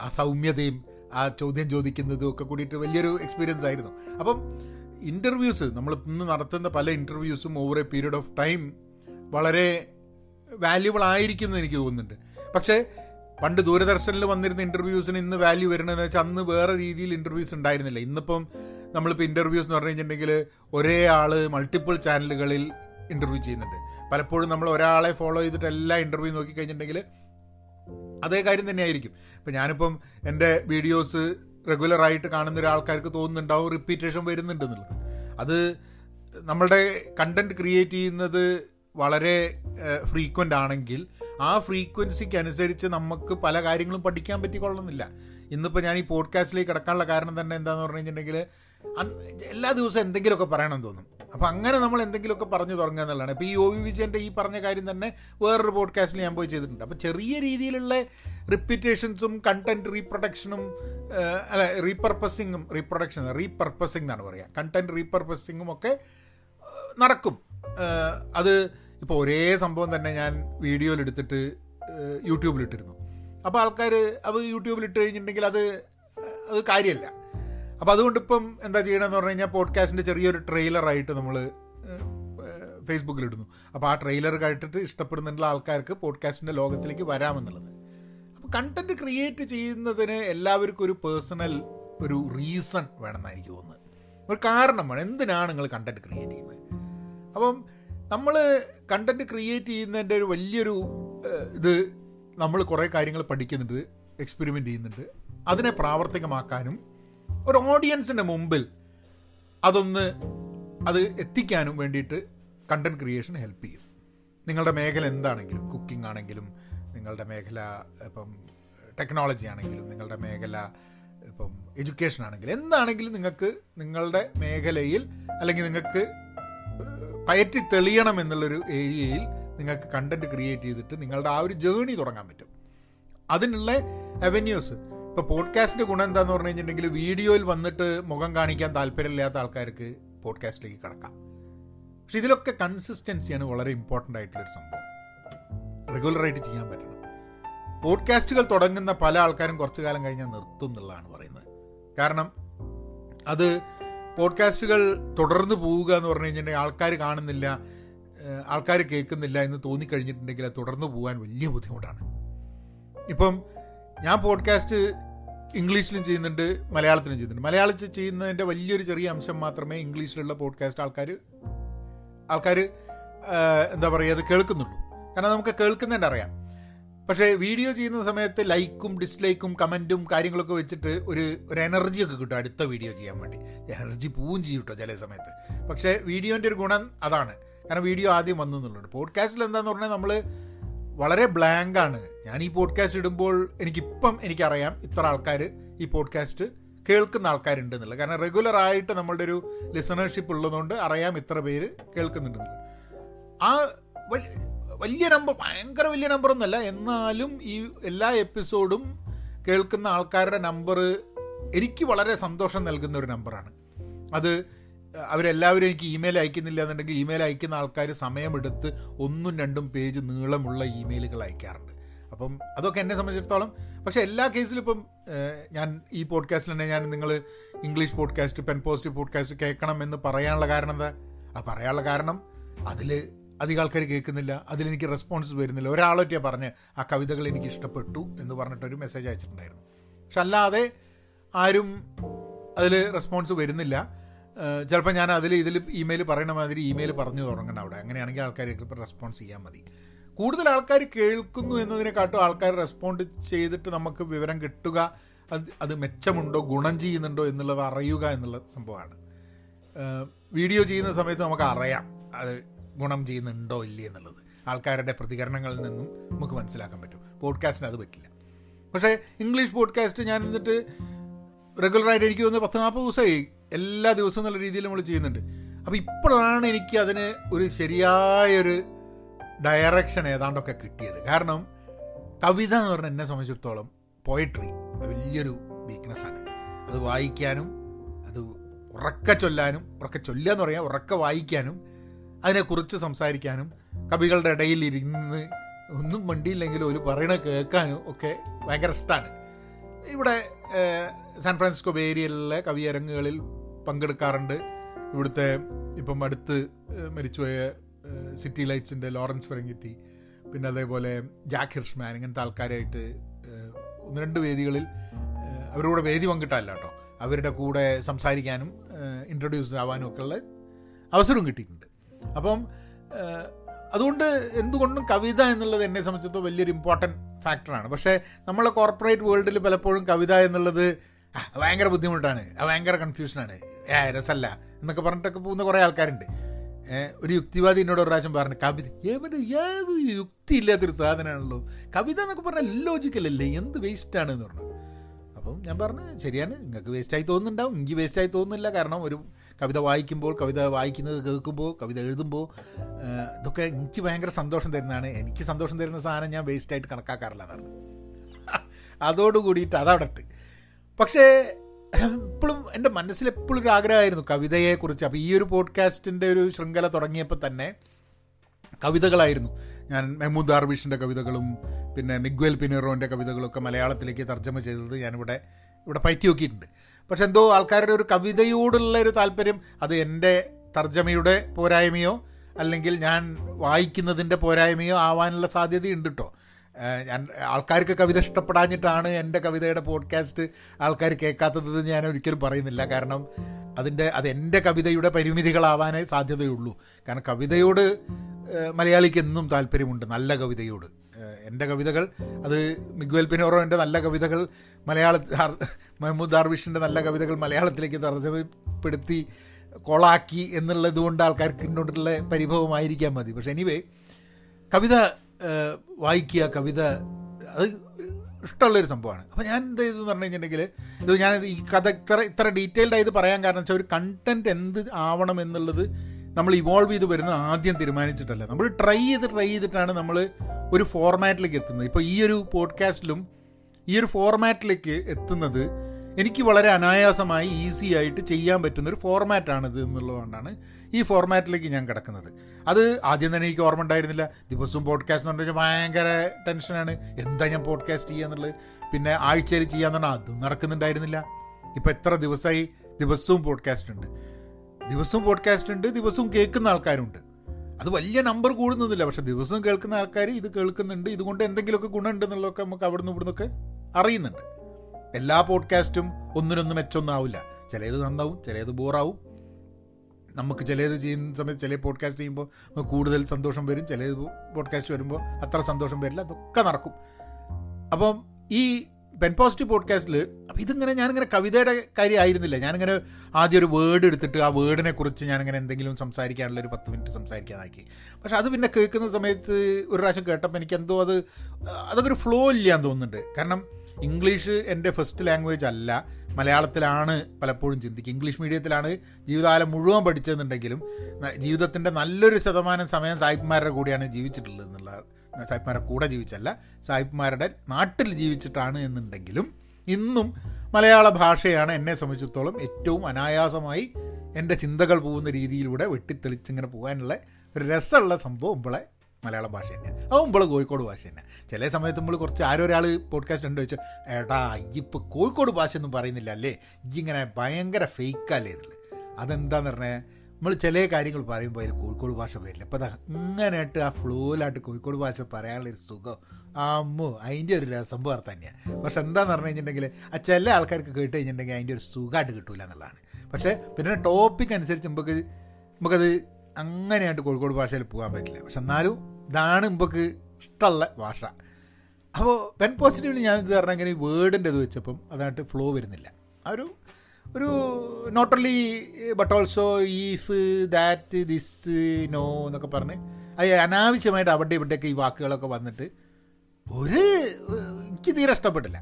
ആ സൗമ്യതയും ആ ചോദ്യം ചോദിക്കുന്നതും ഒക്കെ കൂടിയിട്ട് വലിയൊരു എക്സ്പീരിയൻസ് ആയിരുന്നു. അപ്പം ഇന്റർവ്യൂസ് നമ്മൾ ഇന്ന് നടത്തുന്ന പല ഇന്റർവ്യൂസും over a period of time വളരെ വാല്യുബിൾ ആയിരിക്കും എന്ന് എനിക്ക് തോന്നുന്നുണ്ട്. പക്ഷേ പണ്ട് ദൂരദർശനിൽ വന്നിരുന്ന ഇന്റർവ്യൂസിന് ഇന്ന് വാല്യൂ വരുന്നതെന്ന് വെച്ചാൽ അന്ന് വേറെ രീതിയിൽ ഇന്റർവ്യൂസ് ഉണ്ടായിരുന്നില്ല. ഇന്നിപ്പം നമ്മളിപ്പോൾ ഇന്റർവ്യൂസ് എന്ന് പറഞ്ഞു കഴിഞ്ഞിട്ടുണ്ടെങ്കിൽ ഒരേ ആൾ മൾട്ടിപ്പിൾ ചാനലുകളിൽ ഇന്റർവ്യൂ ചെയ്യുന്നുണ്ട്. പലപ്പോഴും നമ്മൾ ഒരാളെ ഫോളോ ചെയ്തിട്ട് എല്ലാ ഇന്റർവ്യൂ നോക്കിക്കഴിഞ്ഞിട്ടുണ്ടെങ്കിൽ അതേ കാര്യം തന്നെയായിരിക്കും. ഇപ്പം ഞാനിപ്പം എന്റെ വീഡിയോസ് റെഗുലറായിട്ട് കാണുന്ന ഒരാൾക്കാർക്ക് തോന്നുന്നുണ്ടാവും റിപ്പീറ്റേഷൻ വരുന്നുണ്ട് എന്നുള്ളത് അത് നമ്മളുടെ കണ്ടന്റ് ക്രിയേറ്റ് ചെയ്യുന്നത് വളരെ ഫ്രീക്വന്റ് ആണെങ്കിൽ ആ ഫ്രീക്വൻസിക്ക് അനുസരിച്ച് നമുക്ക് പല കാര്യങ്ങളും പഠിക്കാൻ പറ്റിക്കൊള്ളുന്നില്ല ഇന്നിപ്പോൾ ഞാൻ ഈ പോഡ്കാസ്റ്റിലേക്ക് കിടക്കാനുള്ള കാരണം തന്നെ എന്താണെന്ന് പറഞ്ഞു കഴിഞ്ഞിട്ടുണ്ടെങ്കിൽ എല്ലാ ദിവസവും എന്തെങ്കിലുമൊക്കെ പറയണമെന്ന് തോന്നും. അപ്പോൾ അങ്ങനെ നമ്മൾ എന്തെങ്കിലുമൊക്കെ പറഞ്ഞു തുടങ്ങുക എന്നുള്ളതാണ്. ഇപ്പോൾ ഈ ഒ വി വിജയന്റെ ഈ പറഞ്ഞ കാര്യം തന്നെ വേറൊരു പോഡ്കാസ്റ്റിൽ ഞാൻ പോയി ചെയ്തിട്ടുണ്ട്. അപ്പോൾ ചെറിയ രീതിയിലുള്ള റിപ്പീറ്റേഷൻസും കണ്ടന്റ് റീപ്രൊഡക്ഷനും അല്ല റീപർപ്പസിങ്ങും റീപ്രൊഡക്ഷൻ റീപർപ്പസിംഗ് എന്നാണ് പറയുക. കണ്ടന്റ് റീപർപ്പസിങ്ങും ഒക്കെ നടക്കും. അത് ഇപ്പോൾ ഒരേ സംഭവം തന്നെ ഞാൻ വീഡിയോയിലെടുത്തിട്ട് യൂട്യൂബിലിട്ടിരുന്നു. അപ്പോൾ ആൾക്കാർ അത് യൂട്യൂബിലിട്ട് കഴിഞ്ഞിട്ടുണ്ടെങ്കിൽ അത് അത് കാര്യമല്ല അപ്പോൾ അതുകൊണ്ട് ഇപ്പം എന്താ ചെയ്യണമെന്ന് പറഞ്ഞു കഴിഞ്ഞാൽ പോഡ്കാസ്റ്റിന്റെ ചെറിയൊരു ട്രെയിലറായിട്ട് നമ്മൾ ഫേസ്ബുക്കിലിടുന്നു. അപ്പോൾ ആ ട്രെയിലർ കേട്ടിട്ട് ഇഷ്ടപ്പെടുന്നുള്ള ആൾക്കാർക്ക് പോഡ്കാസ്റ്റിന്റെ ലോകത്തിലേക്ക് വരാമെന്നുള്ളത്. അപ്പോൾ കണ്ടന്റ് ക്രിയേറ്റ് ചെയ്യുന്നതിന് എല്ലാവർക്കും ഒരു പേഴ്സണൽ ഒരു റീസൺ വേണമെന്നാണ് എനിക്ക് തോന്നുന്നത്. ഒരു കാരണം വേണം എന്തിനാണ് നിങ്ങൾ കണ്ടന്റ് ക്രിയേറ്റ് ചെയ്യുന്നത്? അപ്പം നമ്മൾ കണ്ടന്റ് ക്രിയേറ്റ് ചെയ്യുന്നതിന്റെ ഒരു വലിയൊരു ഇത് നമ്മൾ കുറേ കാര്യങ്ങൾ പഠിക്കുന്നുണ്ട് എക്സ്പെരിമെന്റ് ചെയ്യുന്നുണ്ട്. അതിനെ പ്രാവർത്തികമാക്കാനും ഒരു ഓഡിയൻസിന്റെ മുമ്പിൽ അതൊന്ന് അത് എത്തിക്കാനും വേണ്ടിയിട്ട് കണ്ടന്റ് ക്രിയേഷൻ ഹെൽപ്പ് ചെയ്യും. നിങ്ങളുടെ മേഖല എന്താണെങ്കിലും കുക്കിംഗ് ആണെങ്കിലും നിങ്ങളുടെ മേഖല ഇപ്പം ടെക്നോളജി ആണെങ്കിലും നിങ്ങളുടെ മേഖല ഇപ്പം എഡ്യൂക്കേഷൻ ആണെങ്കിലും എന്താണെങ്കിലും നിങ്ങൾക്ക് നിങ്ങളുടെ മേഖലയിൽ അല്ലെങ്കിൽ നിങ്ങൾക്ക് പയറ്റി തെളിയണം എന്നുള്ളൊരു ഏരിയയിൽ നിങ്ങൾക്ക് കണ്ടന്റ് ക്രിയേറ്റ് ചെയ്തിട്ട് നിങ്ങളുടെ ആ ഒരു ജേണി തുടങ്ങാൻ പറ്റും. അതിനുള്ള അവന്യൂസ് ഇപ്പോൾ പോഡ്കാസ്റ്റിന്റെ ഗുണം എന്താന്ന് പറഞ്ഞു കഴിഞ്ഞിട്ടുണ്ടെങ്കിൽ വീഡിയോയിൽ വന്നിട്ട് മുഖം കാണിക്കാൻ താല്പര്യമില്ലാത്ത ആൾക്കാർക്ക് പോഡ്കാസ്റ്റിലേക്ക് കിടക്കാം. പക്ഷെ ഇതിലൊക്കെ കൺസിസ്റ്റൻസിയാണ് വളരെ ഇമ്പോർട്ടന്റ് ആയിട്ടുള്ളൊരു സംഭവം. റെഗുലറായിട്ട് ചെയ്യാൻ പറ്റണം. പോഡ്കാസ്റ്റുകൾ തുടങ്ങുന്ന പല ആൾക്കാരും കുറച്ചു കാലം കഴിഞ്ഞാൽ നിർത്തും എന്നുള്ളതാണ് പറയുന്നത്. കാരണം അത് പോഡ്കാസ്റ്റുകൾ തുടർന്ന് പോവുക എന്ന് പറഞ്ഞു കഴിഞ്ഞിട്ടുണ്ടെങ്കിൽ ആൾക്കാർ കാണുന്നില്ല ആൾക്കാർ കേൾക്കുന്നില്ല എന്ന് തോന്നിക്കഴിഞ്ഞിട്ടുണ്ടെങ്കിൽ അത് തുടർന്ന് പോകാൻ വലിയ ബുദ്ധിമുട്ടാണ്. ഇപ്പം ഞാൻ പോഡ്കാസ്റ്റ് ഇംഗ്ലീഷിലും ചെയ്യുന്നുണ്ട് മലയാളത്തിലും ചെയ്യുന്നുണ്ട്. മലയാളത്തിൽ ചെയ്യുന്നതിന്റെ വലിയൊരു ചെറിയ അംശം മാത്രമേ ഇംഗ്ലീഷിലുള്ള പോഡ്കാസ്റ്റ് ആൾക്കാർ ആൾക്കാർ എന്താ പറയുക അത് കേൾക്കുന്നുള്ളൂ. കാരണം നമുക്ക് കേൾക്കുന്നതിന്റെ അറിയാം. പക്ഷേ വീഡിയോ ചെയ്യുന്ന സമയത്ത് ലൈക്കും ഡിസ്ലൈക്കും കമന്റും കാര്യങ്ങളൊക്കെ വെച്ചിട്ട് ഒരു ഒരു എനർജിയൊക്കെ കിട്ടും അടുത്ത വീഡിയോ ചെയ്യാൻ വേണ്ടി. എനർജി പോവും ചെയ്യും കേട്ടോ ചില സമയത്ത്. പക്ഷേ വീഡിയോന്റെ ഒരു ഗുണം അതാണ്. കാരണം വീഡിയോ ആദ്യം വന്നു എന്നുള്ളത് പോഡ്കാസ്റ്റിൽ എന്താന്ന് പറഞ്ഞാൽ നമ്മൾ വളരെ ബ്ലാങ്ക് ആണ്. ഞാൻ ഈ പോഡ്കാസ്റ്റ് ഇടുമ്പോൾ എനിക്കിപ്പം എനിക്കറിയാം ഇത്ര ആൾക്കാർ ഈ പോഡ്കാസ്റ്റ് കേൾക്കുന്ന ആൾക്കാരുണ്ട് എന്നുള്ളത് കാരണം റെഗുലർ ആയിട്ട് നമ്മളുടെ ഒരു ലിസണർഷിപ്പ് ഉള്ളതുകൊണ്ട് അറിയാം ഇത്ര പേര് കേൾക്കുന്നുണ്ടെന്നുള്ളത്. ആ വലിയ നമ്പർ ഭയങ്കര വലിയ നമ്പർ ഒന്നല്ല എന്നാലും ഈ എല്ലാ എപ്പിസോഡും കേൾക്കുന്ന ആൾക്കാരുടെ നമ്പർ എനിക്ക് വളരെ സന്തോഷം നൽകുന്ന ഒരു നമ്പറാണ് അത് അവരെല്ലാവരും എനിക്ക് ഇമെയിൽ അയക്കുന്നില്ല എന്നുണ്ടെങ്കിൽ ഇമെയിൽ അയക്കുന്ന ആൾക്കാർ സമയമെടുത്ത് ഒന്നും രണ്ടും പേജ് നീളമുള്ള ഇമെയിലുകൾ അയക്കാറുണ്ട്. അപ്പം അതൊക്കെ എന്നെ സംബന്ധിച്ചിടത്തോളം പക്ഷേ എല്ലാ കേസിലും ഇപ്പം ഞാൻ ഈ പോഡ്കാസ്റ്റിൽ തന്നെ ഞാൻ നിങ്ങൾ English podcast Pen Positive podcast കേൾക്കണം എന്ന് പറയാനുള്ള കാരണം എന്താ? ആ പറയാനുള്ള കാരണം അതിൽ അധികം ആൾക്കാർ കേൾക്കുന്നില്ല. അതിലെനിക്ക് റെസ്പോൺസ് വരുന്നില്ല. ഒരാളൊറ്റയാണ് പറഞ്ഞ് ആ കവിതകൾ എനിക്ക് ഇഷ്ടപ്പെട്ടു എന്ന് പറഞ്ഞിട്ടൊരു മെസ്സേജ് അയച്ചിട്ടുണ്ടായിരുന്നു. പക്ഷെ അല്ലാതെ ആരും അതിൽ റെസ്പോൺസ് വരുന്നില്ല. ചിലപ്പോൾ ഞാൻ അതിൽ ഇതിൽ ഇമെയിൽ പറയണ മാതിരി ഇമെയിൽ പറഞ്ഞു തുടങ്ങണം അവിടെ. അങ്ങനെയാണെങ്കിൽ ആൾക്കാർ ചിലപ്പോൾ റെസ്പോൺസ് ചെയ്യാൻ മതി. കൂടുതൽ ആൾക്കാർ കേൾക്കുന്നു എന്നതിനെക്കാട്ടും ആൾക്കാർ റെസ്പോണ്ട് ചെയ്തിട്ട് നമുക്ക് വിവരം കിട്ടുക അത് അത് മെച്ചമുണ്ടോ ഗുണം ചെയ്യുന്നുണ്ടോ എന്നുള്ളത് അറിയുക എന്നുള്ള സംഭവമാണ്. വീഡിയോ ചെയ്യുന്ന സമയത്ത് നമുക്ക് അറിയാം. അത് ഗുണം ചെയ്യുന്നുണ്ടോ ഇല്ലേ എന്നുള്ളത് ആൾക്കാരുടെ പ്രതികരണങ്ങളിൽ നിന്നും നമുക്ക് മനസ്സിലാക്കാൻ പറ്റും. പോഡ്കാസ്റ്റിന് അത് പറ്റില്ല. പക്ഷേ ഇംഗ്ലീഷ് പോഡ്കാസ്റ്റ് ഞാൻ എന്നിട്ട് റെഗുലറായിട്ട് എനിക്ക് തോന്നുന്നത് പത്ത് നാൽപ്പത് ദിവസമായി. എല്ലാ ദിവസവും എന്നുള്ള രീതിയിൽ നമ്മൾ ചെയ്യുന്നുണ്ട്. അപ്പോൾ ഇപ്പോഴാണ് എനിക്ക് അതിന് ഒരു ശരിയായൊരു ഡയറക്ഷൻ ഏതാണ്ടൊക്കെ കിട്ടിയത്. കാരണം കവിത എന്ന് പറഞ്ഞാൽ എന്നെ സംബന്ധിച്ചിടത്തോളം പോയട്രി വലിയൊരു വീക്ക്നെസ്സാണ് അത് വായിക്കാനും അത് ഉറക്ക ചൊല്ലാനും ഉറക്ക ചൊല്ലുക എന്ന് പറയാം ഉറക്ക വായിക്കാനും അതിനെക്കുറിച്ച് സംസാരിക്കാനും കവികളുടെ ഇടയിൽ ഇരുന്ന് ഒന്നും വണ്ടിയില്ലെങ്കിലും ഒരു പറയണ കേൾക്കാനും ഒക്കെ ഭയങ്കര ഇഷ്ടമാണ് ഇവിടെ സാൻ ഫ്രാൻസിസ്കോ ബേ ഏരിയയിലെ കവിയരങ്ങുകളിൽ പങ്കെടുക്കാറുണ്ട്. ഇവിടുത്തെ ഇപ്പം അടുത്ത് മരിച്ചുപോയ സിറ്റി ലൈറ്റ്സിന്റെ ലോറൻസ് ഫെറങ്കിറ്റി പിന്നെ അതേപോലെ ജാക്ക് ഹിർഷ്മാൻ ഇങ്ങനത്തെ ആൾക്കാരായിട്ട് ഒന്ന് രണ്ട് വേദികളിൽ അവരുടെ വേദി പങ്കിട്ടല്ല കേട്ടോ. അവരുടെ കൂടെ സംസാരിക്കാനും ഇൻട്രൊഡ്യൂസ് ആവാനും ഒക്കെ ഉള്ള അവസരം കിട്ടിയിട്ടുണ്ട്. അപ്പം അതുകൊണ്ട് എന്തുകൊണ്ടും കവിത എന്നുള്ളത് എന്നെ സംബന്ധിച്ചിടത്തോളം വലിയൊരു ഇമ്പോർട്ടന്റ് ഫാക്ടറാണ് പക്ഷേ നമ്മളെ കോർപ്പറേറ്റ് വേൾഡിൽ പലപ്പോഴും കവിത എന്നുള്ളത് "ആ, ഭയങ്കര ബുദ്ധിമുട്ടാണ്. ഭയങ്കര കൺഫ്യൂഷനാണ് ഏ രസമല്ല എന്നൊക്കെ പറഞ്ഞിട്ടൊക്കെ പോകുന്ന കുറേ ആൾക്കാരുണ്ട്. ഒരു യുക്തിവാദി എന്നോട് ഒരു പ്രാവശ്യം പറഞ്ഞു കവിത ഏവര് ഏത് യുക്തി ഇല്ലാത്തൊരു സാധനമാണല്ലോ കവിത എന്നൊക്കെ പറഞ്ഞാൽ ലോജിക്കലല്ലേ എന്ത് വേസ്റ്റാണ് എന്ന് പറഞ്ഞു. അപ്പം ഞാൻ പറഞ്ഞു ശരിയാണ്. നിങ്ങൾക്ക് വേസ്റ്റായി തോന്നുന്നുണ്ടാവും. എനിക്ക് വേസ്റ്റായി തോന്നുന്നില്ല. കാരണം ഒരു കവിത വായിക്കുമ്പോൾ കവിത വായിക്കുന്നത് കേൾക്കുമ്പോൾ കവിത എഴുതുമ്പോൾ ഇതൊക്കെ എനിക്ക് ഭയങ്കര സന്തോഷം തരുന്നതാണ്. എനിക്ക് സന്തോഷം തരുന്ന സാധനം ഞാൻ വേസ്റ്റായിട്ട് കണക്കാക്കാറില്ല എന്നാണ്. അതോടുകൂടിയിട്ട് അതവിടെ ഇട്ട് പക്ഷേ എപ്പോഴും എന്റെ മനസ്സിൽ എപ്പോഴും ഒരു ആഗ്രഹമായിരുന്നു കവിതയെക്കുറിച്ച്. അപ്പോൾ ഈ ഒരു പോഡ്കാസ്റ്റിന്റെ ഒരു ശൃംഖല തുടങ്ങിയപ്പോൾ തന്നെ കവിതകളായിരുന്നു. ഞാൻ മെഹ്മൂദ് ദാർവിഷിന്റെ കവിതകളും പിന്നെ മിഗ്വൽ പിനേറോന്റെ കവിതകളൊക്കെ മലയാളത്തിലേക്ക് തർജമ ചെയ്തത് ഞാനിവിടെ ഇവിടെ പയറ്റി നോക്കിയിട്ടുണ്ട് പക്ഷെ എന്തോ ആൾക്കാരുടെ ഒരു കവിതയോടുള്ള ഒരു താല്പര്യം. അത് എന്റെ തർജമയുടെ പോരായ്മയോ അല്ലെങ്കിൽ ഞാൻ വായിക്കുന്നതിന്റെ പോരായ്മയോ ആവാനുള്ള സാധ്യതയുണ്ട് കേട്ടോ ഞാൻ ആൾക്കാർക്ക് കവിത ഇഷ്ടപ്പെടാഞ്ഞിട്ടാണ് എന്റെ കവിതയുടെ പോഡ്കാസ്റ്റ് ആൾക്കാർ കേൾക്കാത്തത് ഞാൻ ഒരിക്കലും പറയുന്നില്ല. കാരണം അതിന്റെ അത് എന്റെ കവിതയുടെ പരിമിതികളാവാനേ സാധ്യതയുള്ളൂ. കാരണം കവിതയോട് മലയാളിക്ക് എന്നും താല്പര്യമുണ്ട് നല്ല കവിതയോട്. എന്റെ കവിതകൾ അത് മിഗ്വൽ പിനോറോന്റെ നല്ല കവിതകൾ മലയാള മെഹ്മൂദ് ദാർവിഷിന്റെ നല്ല കവിതകൾ മലയാളത്തിലേക്ക് തർജമപ്പെടുത്തി കൊളാക്കി എന്നുള്ളത് കൊണ്ട് ആൾക്കാർക്ക് എന്നോടുള്ള പരിഭവമായിരിക്കാൻ മതി. പക്ഷെ എനിവേ കവിത വായിക്കുക കവിത അത് ഇഷ്ടമുള്ളൊരു സംഭവമാണ്. അപ്പോൾ ഞാൻ എന്ത് ചെയ്തെന്ന് പറഞ്ഞു കഴിഞ്ഞിട്ടുണ്ടെങ്കിൽ ഇത് ഞാൻ ഈ കഥ ഇത്ര ഇത്ര ഡീറ്റെയിൽഡ് ആയത് പറയാൻ കാരണം വെച്ചാൽ ഒരു കണ്ടന്റ് എന്ത് ആവണം എന്നുള്ളത് നമ്മൾ ഇവോൾവ് ചെയ്ത് വരുന്നത് ആദ്യം തീരുമാനിച്ചിട്ടല്ല. നമ്മൾ ട്രൈ ചെയ്ത് ട്രൈ ചെയ്തിട്ടാണ് നമ്മൾ ഒരു ഫോർമാറ്റിലേക്ക് എത്തുന്നത്. ഇപ്പോൾ ഈ ഒരു പോഡ്കാസ്റ്റിലും ഈ ഒരു ഫോർമാറ്റിലേക്ക് എത്തുന്നത് എനിക്ക് വളരെ അനായാസമായി ഈസി ആയിട്ട് ചെയ്യാൻ പറ്റുന്ന ഒരു ഫോർമാറ്റാണിത് എന്നുള്ളതുകൊണ്ടാണ് ഈ ഫോർമാറ്റിലേക്ക് ഞാൻ കിടക്കുന്നത്. അത് ആദ്യം തന്നെ എനിക്ക് ഓർമ്മ ഉണ്ടായിരുന്നില്ല. ദിവസവും പോഡ്കാസ്റ്റ് എന്ന് പറഞ്ഞാൽ ഭയങ്കര ടെൻഷനാണ് എന്താ ഞാൻ പോഡ്കാസ്റ്റ് ചെയ്യുക എന്നുള്ളത്? പിന്നെ ആഴ്ചയിൽ ചെയ്യാന്ന് പറഞ്ഞാൽ അതും നടക്കുന്നുണ്ടായിരുന്നില്ല. ഇപ്പം എത്ര ദിവസമായി ദിവസവും പോഡ്കാസ്റ്റ് ഉണ്ട്. ദിവസവും പോഡ്കാസ്റ്റ് ഉണ്ട് ദിവസവും കേൾക്കുന്ന ആൾക്കാരുണ്ട്. അത് വലിയ നമ്പർ കൂടുന്നൊന്നുമില്ല. പക്ഷെ ദിവസവും കേൾക്കുന്ന ആൾക്കാർ ഇത് കേൾക്കുന്നുണ്ട്. ഇതുകൊണ്ട് എന്തെങ്കിലുമൊക്കെ ഗുണമുണ്ടെന്നുള്ളതൊക്കെ നമുക്ക് അവിടുന്ന് ഇവിടുന്നൊക്കെ അറിയുന്നുണ്ട്. എല്ലാ പോഡ്കാസ്റ്റും ഒന്നിനൊന്നും മെച്ചൊന്നാവില്ല. ചിലത് നന്നാവും ചിലത് ബോറാവും. നമുക്ക് ചിലത് ചെയ്യുന്ന സമയത്ത് ചില പോഡ്കാസ്റ്റ് ചെയ്യുമ്പോൾ നമുക്ക് കൂടുതൽ സന്തോഷം വരും. ചില പോഡ്കാസ്റ്റ് വരുമ്പോൾ അത്ര സന്തോഷം വരില്ല. അതൊക്കെ നടക്കും. അപ്പം ഈ പെൻ പോസിറ്റീവ് പോഡ്കാസ്റ്റിൽ അപ്പം ഇതിങ്ങനെ ഞാനിങ്ങനെ കവിതയുടെ കാര്യമായിരുന്നില്ല ഞാനിങ്ങനെ ആദ്യം ഒരു വേർഡ് എടുത്തിട്ട് ആ വേർഡിനെ കുറിച്ച് ഞാനിങ്ങനെ എന്തെങ്കിലും സംസാരിക്കാനുള്ള ഒരു പത്ത് മിനിറ്റ് സംസാരിക്കാനാക്കി. പക്ഷെ അത് പിന്നെ കേൾക്കുന്ന സമയത്ത് ഒരു പ്രാവശ്യം കേട്ടപ്പോൾ എനിക്ക് എന്തോ അത് അതൊക്കെ ഒരു ഫ്ലോ ഇല്ലാന്ന് തോന്നുന്നുണ്ട്. കാരണം ഇംഗ്ലീഷ് എന്റെ ഫസ്റ്റ് ലാംഗ്വേജ് അല്ല. മലയാളത്തിലാണ് പലപ്പോഴും ചിന്തിക്കുക. ഇംഗ്ലീഷ് മീഡിയത്തിലാണ് ജീവിതകാലം മുഴുവൻ പഠിച്ചതെന്നുണ്ടെങ്കിലും ജീവിതത്തിന്റെ നല്ലൊരു ശതമാനം സമയം സായിപ്പ്മാരുടെ കൂടെയാണ് ജീവിച്ചിട്ടുള്ളത് എന്നുള്ള സായിപ്പ്മാരുടെ കൂടെ ജീവിച്ചല്ല സായിപ്പ്മാരുടെ നാട്ടിൽ ജീവിച്ചിട്ടാണ് എന്നുണ്ടെങ്കിലും ഇന്നും മലയാള ഭാഷയാണ് എന്നെ സംബന്ധിച്ചിടത്തോളം ഏറ്റവും അനായാസമായി എന്റെ ചിന്തകൾ പോകുന്ന രീതിയിലൂടെ വെട്ടിത്തെളിച്ചിങ്ങനെ പോകാനുള്ള ഒരു രസമുള്ള സംഭവം ഇമ്പളെ മലയാള ഭാഷ തന്നെയാണ് അതും ഇപ്പോൾ കോഴിക്കോട് ഭാഷ തന്നെ. ചില സമയത്ത് നമ്മൾ കുറച്ച് ആരോ ഒരാൾ പോഡ്കാസ്റ്റ് ഉണ്ട് ചോദിച്ചാൽ ഏട്ടാ ഇപ്പോൾ കോഴിക്കോട് ഭാഷ ഒന്നും പറയുന്നില്ല അല്ലേ? ഈ ഇങ്ങനെ ഭയങ്കര ഫേക്കല്ലേ ഇതിൽ അതെന്താന്ന് പറഞ്ഞാൽ നമ്മൾ ചില കാര്യങ്ങൾ പറയുമ്പോൾ അതിൽ കോഴിക്കോട് ഭാഷ വരില്ല. അപ്പോൾ അതാ ഇങ്ങനെയായിട്ട് ആ ഫ്ലോയിലായിട്ട് കോഴിക്കോട് ഭാഷ പറയാനുള്ളൊരു സുഖം. അമ്മോ അതിന്റെ ഒരു രസം വേറെ തന്നെയാണ് പക്ഷെ എന്താന്ന് പറഞ്ഞു കഴിഞ്ഞിട്ടുണ്ടെങ്കിൽ ആ ചില ആൾക്കാർക്ക് കേട്ട് കഴിഞ്ഞിട്ടുണ്ടെങ്കിൽ അതിന്റെ ഒരു സുഖമായിട്ട് കിട്ടില്ല എന്നുള്ളതാണ്. പക്ഷേ പിന്നെ ടോപ്പിക് അനുസരിച്ച് നമുക്ക് നമുക്കത് അങ്ങനെയായിട്ട് കോഴിക്കോട് ഭാഷയിൽ പോകാൻ പറ്റില്ല. പക്ഷെ എന്നാലും ഇതാണ് ഇമ്പക്ക് ഇഷ്ടമുള്ള ഭാഷ. അപ്പോൾ പെൻ പോസിറ്റീവിൽ ഞാൻ ഇത് പറഞ്ഞാൽ ഇങ്ങനെ വേർഡിന്റെ ഇത് വെച്ചപ്പം അതായിട്ട് ഫ്ലോ വരുന്നില്ല. ആ ഒരു ഒരു not only but also if that this no എന്നൊക്കെ പറഞ്ഞ് അത് അനാവശ്യമായിട്ട് അവിടെ ഇവിടെയൊക്കെ ഈ വാക്കുകളൊക്കെ വന്നിട്ട് ഒരു എനിക്ക് തീരെ ഇഷ്ടപ്പെട്ടില്ല.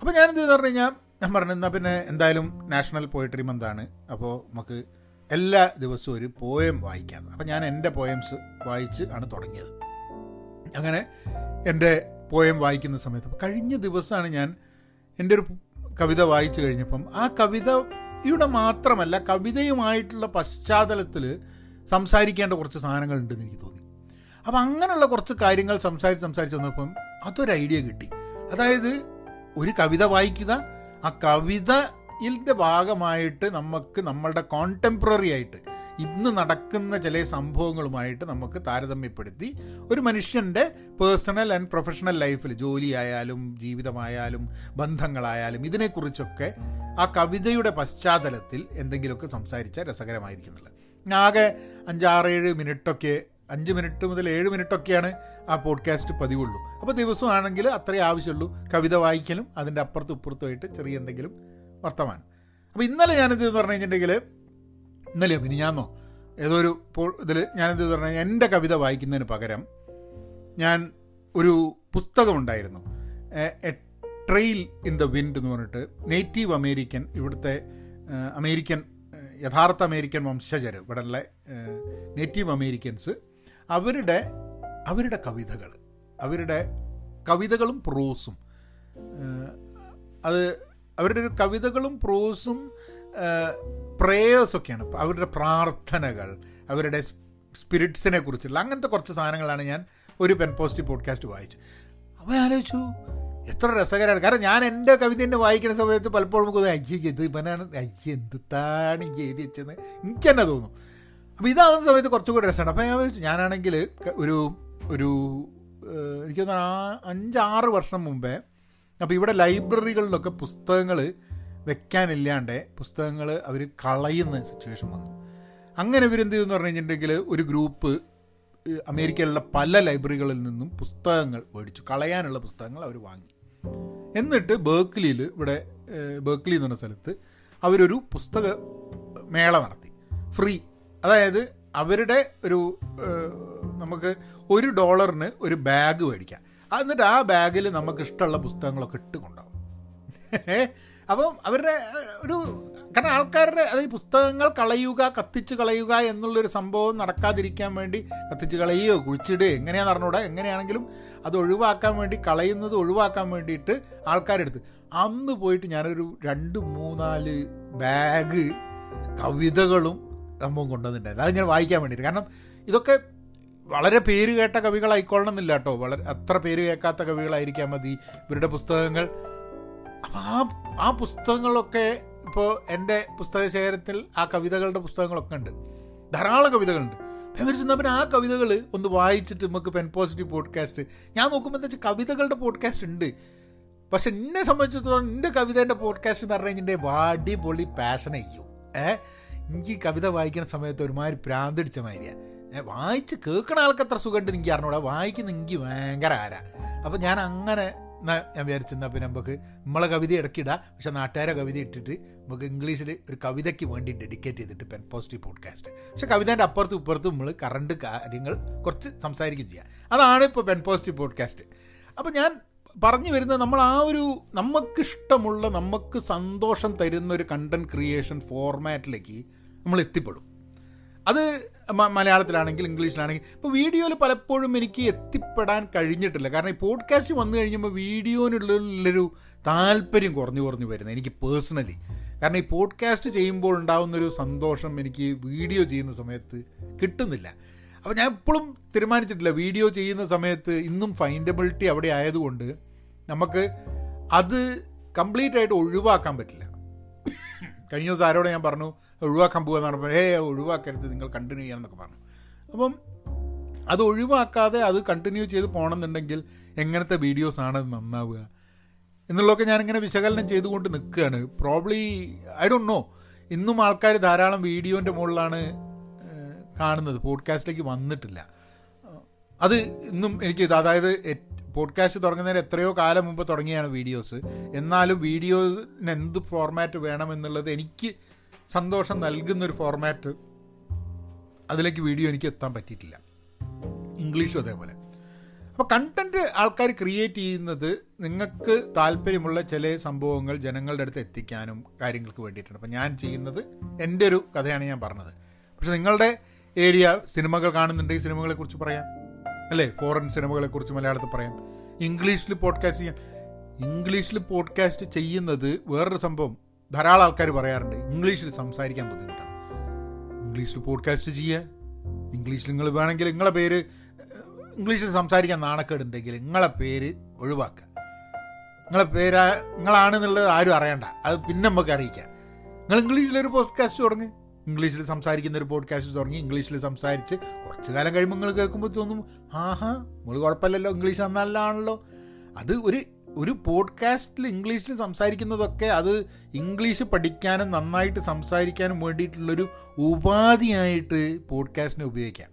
അപ്പോൾ ഞാനെന്ത് പറഞ്ഞു കഴിഞ്ഞാൽ ഞാൻ പറഞ്ഞു എന്നാൽ പിന്നെ എന്തായാലും നാഷണൽ പോയട്രി മന്താണ് അപ്പോൾ നമുക്ക് എല്ലാ ദിവസവും ഒരു പോയം വായിക്കാം. അപ്പം ഞാൻ എന്റെ പോയംസ് വായിച്ച് ആണ് തുടങ്ങിയത്. അങ്ങനെ എന്റെ പോയം വായിക്കുന്ന സമയത്ത് കഴിഞ്ഞ ദിവസമാണ് ഞാൻ എന്റെ ഒരു കവിത വായിച്ചു കഴിഞ്ഞപ്പം ആ കവിതയുടെ മാത്രമല്ല കവിതയുമായിട്ടുള്ള പശ്ചാത്തലത്തിൽ സംസാരിക്കേണ്ട കുറച്ച് സാധനങ്ങൾ ഉണ്ടെന്ന് എനിക്ക് തോന്നി. അപ്പം അങ്ങനെയുള്ള കുറച്ച് കാര്യങ്ങൾ സംസാരിച്ച് സംസാരിച്ച് വന്നപ്പം അതൊരു ഐഡിയ കിട്ടി. അതായത് ഒരു കവിത വായിക്കുക ആ കവിതയിന്റെ ഭാഗമായിട്ട് നമുക്ക് നമ്മളുടെ കോണ്ടംപററി ആയിട്ട് ഇന്ന് നടക്കുന്ന ചില സംഭവങ്ങളുമായിട്ട് നമുക്ക് താരതമ്യപ്പെടുത്തി ഒരു മനുഷ്യന്റെ പേഴ്സണൽ ആൻഡ് പ്രൊഫഷണൽ ലൈഫിൽ ജോലിയായാലും ജീവിതമായാലും ബന്ധങ്ങളായാലും ഇതിനെക്കുറിച്ചൊക്കെ ആ കവിതയുടെ പശ്ചാത്തലത്തിൽ എന്തെങ്കിലുമൊക്കെ സംസാരിച്ചാൽ രസകരമായിരിക്കുന്നുള്ളത് ആകെ അഞ്ചാറേഴ് മിനിറ്റൊക്കെ അഞ്ച് മിനിറ്റ് മുതൽ ഏഴ് മിനിറ്റൊക്കെയാണ് ആ പോഡ്കാസ്റ്റ് പതിവുള്ളൂ. അപ്പോൾ ദിവസമാണെങ്കിൽ അത്രേ ആവശ്യമുള്ളൂ. കവിത വായിക്കലും അതിന്റെ അപ്പുറത്തും ഇപ്പുറത്തുമായിട്ട് ചെറിയ എന്തെങ്കിലും വർത്തമാനം. അപ്പോൾ ഇന്നലെ ഞാനെന്ത് പറഞ്ഞു കഴിഞ്ഞിട്ടുണ്ടെങ്കിൽ ഇന്നലെയോ പിന്നെ ഞാനോ ഏതോ ഒരു ഇതിൽ ഞാനിത് പറഞ്ഞു കഴിഞ്ഞാൽ എന്റെ കവിത വായിക്കുന്നതിന് പകരം ഞാൻ ഒരു പുസ്തകമുണ്ടായിരുന്നു ട്രെയിൽ ഇൻ ദ വിൻഡ് എന്ന് പറഞ്ഞിട്ട് നേറ്റീവ് അമേരിക്കൻ ഇവിടുത്തെ അമേരിക്കൻ യഥാർത്ഥ അമേരിക്കൻ വംശജർ ഇവിടെയുള്ള നേറ്റീവ് അമേരിക്കൻസ് അവരുടെ അവരുടെ കവിതകൾ അവരുടെ കവിതകളും പ്രോസും അത് അവരുടെ ഒരു കവിതകളും പ്രോസും പ്രേയേഴ്സൊക്കെയാണ്. അവരുടെ പ്രാർത്ഥനകൾ അവരുടെ സ്പിരിറ്റ്സിനെ കുറിച്ചുള്ള അങ്ങനത്തെ കുറച്ച് സാധനങ്ങളാണ് ഞാൻ ഒരു പെൻ പോസിറ്റീവ് പോഡ്കാസ്റ്റ് വായിച്ചു അപ്പോൾ ആലോചിച്ചു എത്ര രസകരമാണ്. കാരണം ഞാൻ എന്റെ കവിത തന്നെ വായിക്കുന്ന സമയത്ത് പലപ്പോഴും നമുക്ക് അജി അജ്ജി ചെയ്ത് ഇവനാണ് അജ്ജി എന്താണ് എഴുതി വെച്ചെന്ന്. എനിക്ക് തന്നെ. തോന്നും അപ്പോൾ ഇതാവുന്ന സമയത്ത് കുറച്ചുകൂടി രസമാണ് അപ്പോൾ ഞാൻ ചോദിച്ചു ഞാനാണെങ്കിൽ ഒരു ഒരു എനിക്ക് തോന്നുന്നു അഞ്ചാറ് വർഷം മുമ്പേ അപ്പോൾ ഇവിടെ ലൈബ്രറികളിലൊക്കെ പുസ്തകങ്ങൾ വെക്കാനില്ലാണ്ട് പുസ്തകങ്ങൾ അവർ കളയുന്ന സിറ്റുവേഷൻ വന്നു. അങ്ങനെ ഇവരെന്ത് ചെയ്തെന്ന് പറഞ്ഞു കഴിഞ്ഞിട്ടുണ്ടെങ്കിൽ ഒരു ഗ്രൂപ്പ് അമേരിക്കയിലുള്ള പല ലൈബ്രറികളിൽ നിന്നും പുസ്തകങ്ങൾ മേടിച്ചു. കളയാനുള്ള പുസ്തകങ്ങൾ അവർ വാങ്ങി. എന്നിട്ട് ബേക്കിലിയിൽ ഇവിടെ ബേക്കിലി എന്ന് പറഞ്ഞ സ്ഥലത്ത് അവരൊരു പുസ്തക മേള നടത്തി. ഫ്രീ. അതായത് അവരുടെ ഒരു നമുക്ക് ഒരു ഡോളറിന് ഒരു ബാഗ് മേടിക്കാം. എന്നിട്ട് ആ ബാഗിൽ നമുക്ക് ഇഷ്ടമുള്ള പുസ്തകങ്ങളൊക്കെ ഇട്ട് കൊണ്ടാവും അപ്പം അവരുടെ ഒരു കാരണം ആൾക്കാരുടെ അത് ഈ പുസ്തകങ്ങൾ കളയുക കത്തിച്ച് കളയുക എന്നുള്ളൊരു സംഭവം നടക്കാതിരിക്കാൻ വേണ്ടി കത്തിച്ച് കളയുകയോ കുഴിച്ചിടുകയോ എങ്ങനെയാണെന്ന് അറിഞ്ഞൂടാ എങ്ങനെയാണെങ്കിലും അത് ഒഴിവാക്കാൻ വേണ്ടി കളയുന്നത് ഒഴിവാക്കാൻ വേണ്ടിയിട്ട് ആൾക്കാരെടുത്ത് അന്ന് പോയിട്ട് ഞാനൊരു രണ്ട് മൂന്നാൽ ബാഗ് കവിതകളും സംഭവം കൊണ്ടുവന്നിട്ടുണ്ടായിരുന്നു. അത് ഞാൻ വായിക്കാൻ വേണ്ടിയിട്ട്. കാരണം ഇതൊക്കെ വളരെ പേര് കേട്ട കവികളായിക്കൊള്ളണം എന്നില്ല കേട്ടോ. വളരെ അത്ര പേര് കേൾക്കാത്ത കവികളായിരിക്കാൻ മതി ഇവരുടെ പുസ്തകങ്ങൾ. അപ്പം ആ ആ പുസ്തകങ്ങളൊക്കെ ഇപ്പോൾ എന്റെ പുസ്തക ശേഖരത്തിൽ ആ കവിതകളുടെ പുസ്തകങ്ങളൊക്കെ ഉണ്ട്. ധാരാളം കവിതകളുണ്ട്. വിചാരിച്ചു പിന്നെ ആ കവിതകൾ ഒന്ന് വായിച്ചിട്ട് നമുക്ക് പെൻ പോസിറ്റീവ് പോഡ്കാസ്റ്റ് ഞാൻ നോക്കുമ്പോൾ എന്താ വെച്ചാൽ കവിതകളുടെ പോഡ്കാസ്റ്റ് ഉണ്ട്. പക്ഷെ എന്നെ സംബന്ധിച്ചിടത്തോളം എന്റെ കവിതേന്റെ പോഡ്കാസ്റ്റ് എന്ന് പറഞ്ഞു കഴിഞ്ഞിട്ടുണ്ടെങ്കിൽ വാടി പൊളി പാഷൻ ചെയ്യും ഏ? എനിക്ക് കവിത വായിക്കുന്ന സമയത്ത് ഒരുമാതിരി പ്രാന്തടിച്ച മാതിരിയാണ് വായിച്ച് കേൾക്കണ ആൾക്ക് അത്ര സുഖമുണ്ട് എനിക്ക് അറിഞ്ഞൂടാ. വായിക്കുന്ന എനിക്ക് ഭയങ്കര ആരാ. അപ്പം ഞാൻ അങ്ങനെ ഞാൻ വിചാരിച്ചെന്നാൽ പിന്നെ നമുക്ക് നമ്മളെ കവിത ഇടയ്ക്കിടാം. പക്ഷെ നാട്ടുകാരെ കവിത ഇട്ടിട്ട് നമുക്ക് ഇംഗ്ലീഷിൽ ഒരു കവിതയ്ക്ക് വേണ്ടി ഡെഡിക്കേറ്റ് ചെയ്തിട്ട് പെൻ പോസിറ്റീവ് പോഡ്കാസ്റ്റ് പക്ഷെ കവിതേന്റെ അപ്പുറത്തും ഇപ്പുറത്തും നമ്മൾ കറണ്ട് കാര്യങ്ങൾ കുറച്ച് സംസാരിക്കുകയും ചെയ്യാം. അതാണ് ഇപ്പോൾ പെൻ പോസിറ്റീവ് പോഡ്കാസ്റ്റ് അപ്പോൾ ഞാൻ പറഞ്ഞു വരുന്നത് നമ്മൾ ആ ഒരു നമുക്കിഷ്ടമുള്ള നമുക്ക് സന്തോഷം തരുന്ന ഒരു കണ്ടന്റ് ക്രിയേഷൻ ഫോർമാറ്റിലേക്ക് നമ്മൾ എത്തിപ്പെടും. അത് മലയാളത്തിലാണെങ്കിൽ ഇംഗ്ലീഷിലാണെങ്കിൽ. ഇപ്പോൾ വീഡിയോയിൽ പലപ്പോഴും എനിക്ക് എത്തിപ്പെടാൻ കഴിഞ്ഞിട്ടില്ല. കാരണം ഈ പോഡ്കാസ്റ്റ് വന്നു കഴിഞ്ഞപ്പോൾ വീഡിയോനുള്ളൊരു താല്പര്യം കുറഞ്ഞു കുറഞ്ഞു വരുന്നത് എനിക്ക് പേഴ്സണലി. കാരണം ഈ പോഡ്കാസ്റ്റ് ചെയ്യുമ്പോൾ ഉണ്ടാകുന്നൊരു സന്തോഷം എനിക്ക് വീഡിയോ ചെയ്യുന്ന സമയത്ത് കിട്ടുന്നില്ല. അപ്പോൾ ഞാൻ എപ്പോഴും തീരുമാനിച്ചിട്ടില്ല. വീഡിയോ ചെയ്യുന്ന സമയത്ത് ഇന്നും ഫൈൻഡബിലിറ്റി അവിടെ ആയതുകൊണ്ട് നമുക്ക് അത് കംപ്ലീറ്റ് ആയിട്ട് ഒഴിവാക്കാൻ പറ്റില്ല. കഴിഞ്ഞ ദിവസം ആരോട് ഞാൻ പറഞ്ഞു ഒഴിവാക്കാൻ പോകുക എന്ന് പറഞ്ഞത് ഏ ഒഴിവാക്കരുത് നിങ്ങൾ കണ്ടിന്യൂ ചെയ്യണം എന്നൊക്കെ പറഞ്ഞു. അപ്പം അത് ഒഴിവാക്കാതെ അത് കണ്ടിന്യൂ ചെയ്ത് പോകണമെന്നുണ്ടെങ്കിൽ എങ്ങനത്തെ വീഡിയോസാണ് നന്നാവുക? എന്നുള്ളതൊക്കെ ഞാനിങ്ങനെ വിശകലനം ചെയ്തുകൊണ്ട് നിൽക്കുകയാണ്. പ്രോബ്ലി ഐ ഡോണ്ട് നോ ഇന്നും ആൾക്കാർ ധാരാളം വീഡിയോന്റെ മുകളിലാണ് കാണുന്നത്. പോഡ്കാസ്റ്റിലേക്ക് വന്നിട്ടില്ല. അത് ഇന്നും എനിക്ക് അതായത് പോഡ്കാസ്റ്റ് തുടങ്ങുന്നതിന് എത്രയോ കാലം മുമ്പ് തുടങ്ങിയാണ് വീഡിയോസ്. എന്നാലും വീഡിയോന് എന്ത് ഫോർമാറ്റ് വേണമെന്നുള്ളത് എനിക്ക് സന്തോഷം നൽകുന്നൊരു ഫോർമാറ്റ് അതിലേക്ക് വീഡിയോ എനിക്ക് എത്താൻ പറ്റിയിട്ടില്ല. ഇംഗ്ലീഷും അതേപോലെ. അപ്പോൾ കണ്ടന്റ് ആൾക്കാർ ക്രിയേറ്റ് ചെയ്യുന്നത് നിങ്ങൾക്ക് താല്പര്യമുള്ള ചില സംഭവങ്ങൾ ജനങ്ങളുടെ അടുത്ത് എത്തിക്കാനും കാര്യങ്ങൾക്ക് വേണ്ടിയിട്ടാണ്. അപ്പോൾ ഞാൻ ചെയ്യുന്നത് എന്റെ ഒരു കഥയാണ് ഞാൻ പറഞ്ഞത്. പക്ഷെ നിങ്ങളുടെ ഏരിയ സിനിമകൾ കാണുന്നുണ്ടെങ്കിൽ സിനിമകളെക്കുറിച്ച് പറയാം. അല്ലേ? ഫോറിൻ സിനിമകളെക്കുറിച്ച് മലയാളത്തിൽ പറയാം. ഇംഗ്ലീഷിൽ പോഡ്കാസ്റ്റ് ചെയ്യാം. ഇംഗ്ലീഷിൽ പോഡ്കാസ്റ്റ് ചെയ്യുന്നത് വേറൊരു സംഭവം. ധാരാളം ആൾക്കാർ പറയാറുണ്ട് ഇംഗ്ലീഷിൽ സംസാരിക്കാൻ ബുദ്ധിമുട്ടാണ്. ഇംഗ്ലീഷിൽ പോഡ്കാസ്റ്റ് ചെയ്യുക ഇംഗ്ലീഷിൽ നിങ്ങൾ വേണമെങ്കിൽ നിങ്ങളെ പേര് ഇംഗ്ലീഷിൽ സംസാരിക്കാൻ നാണക്കേടുണ്ടെങ്കിൽ നിങ്ങളെ പേര് ഒഴിവാക്കുക. നിങ്ങളെ പേര് നിങ്ങളാണെന്നുള്ളത് ആരും അറിയണ്ട അത് പിന്നെ നമുക്ക് അറിയിക്കാം. നിങ്ങൾ ഇംഗ്ലീഷിലൊരു പോഡ്കാസ്റ്റ് തുടങ്ങി. ഇംഗ്ലീഷിൽ സംസാരിക്കുന്ന ഒരു പോഡ്കാസ്റ്റ് തുടങ്ങി ഇംഗ്ലീഷിൽ സംസാരിച്ച് കുറച്ച് കാലം കഴിയുമ്പോൾ നിങ്ങൾ കേൾക്കുമ്പോൾ തോന്നും ആഹാ നമ്മൾ കുഴപ്പമില്ലല്ലോ ഇംഗ്ലീഷ് നല്ലതാണല്ലോ അത് ഒരു ഒരു പോഡ്കാസ്റ്റിൽ ഇംഗ്ലീഷിൽ സംസാരിക്കുന്നതൊക്കെ അത് ഇംഗ്ലീഷ് പഠിക്കാനും നന്നായിട്ട് സംസാരിക്കാനും വേണ്ടിയിട്ടുള്ളൊരു ഉപാധിയായിട്ട് പോഡ്കാസ്റ്റിനെ ഉപയോഗിക്കാം.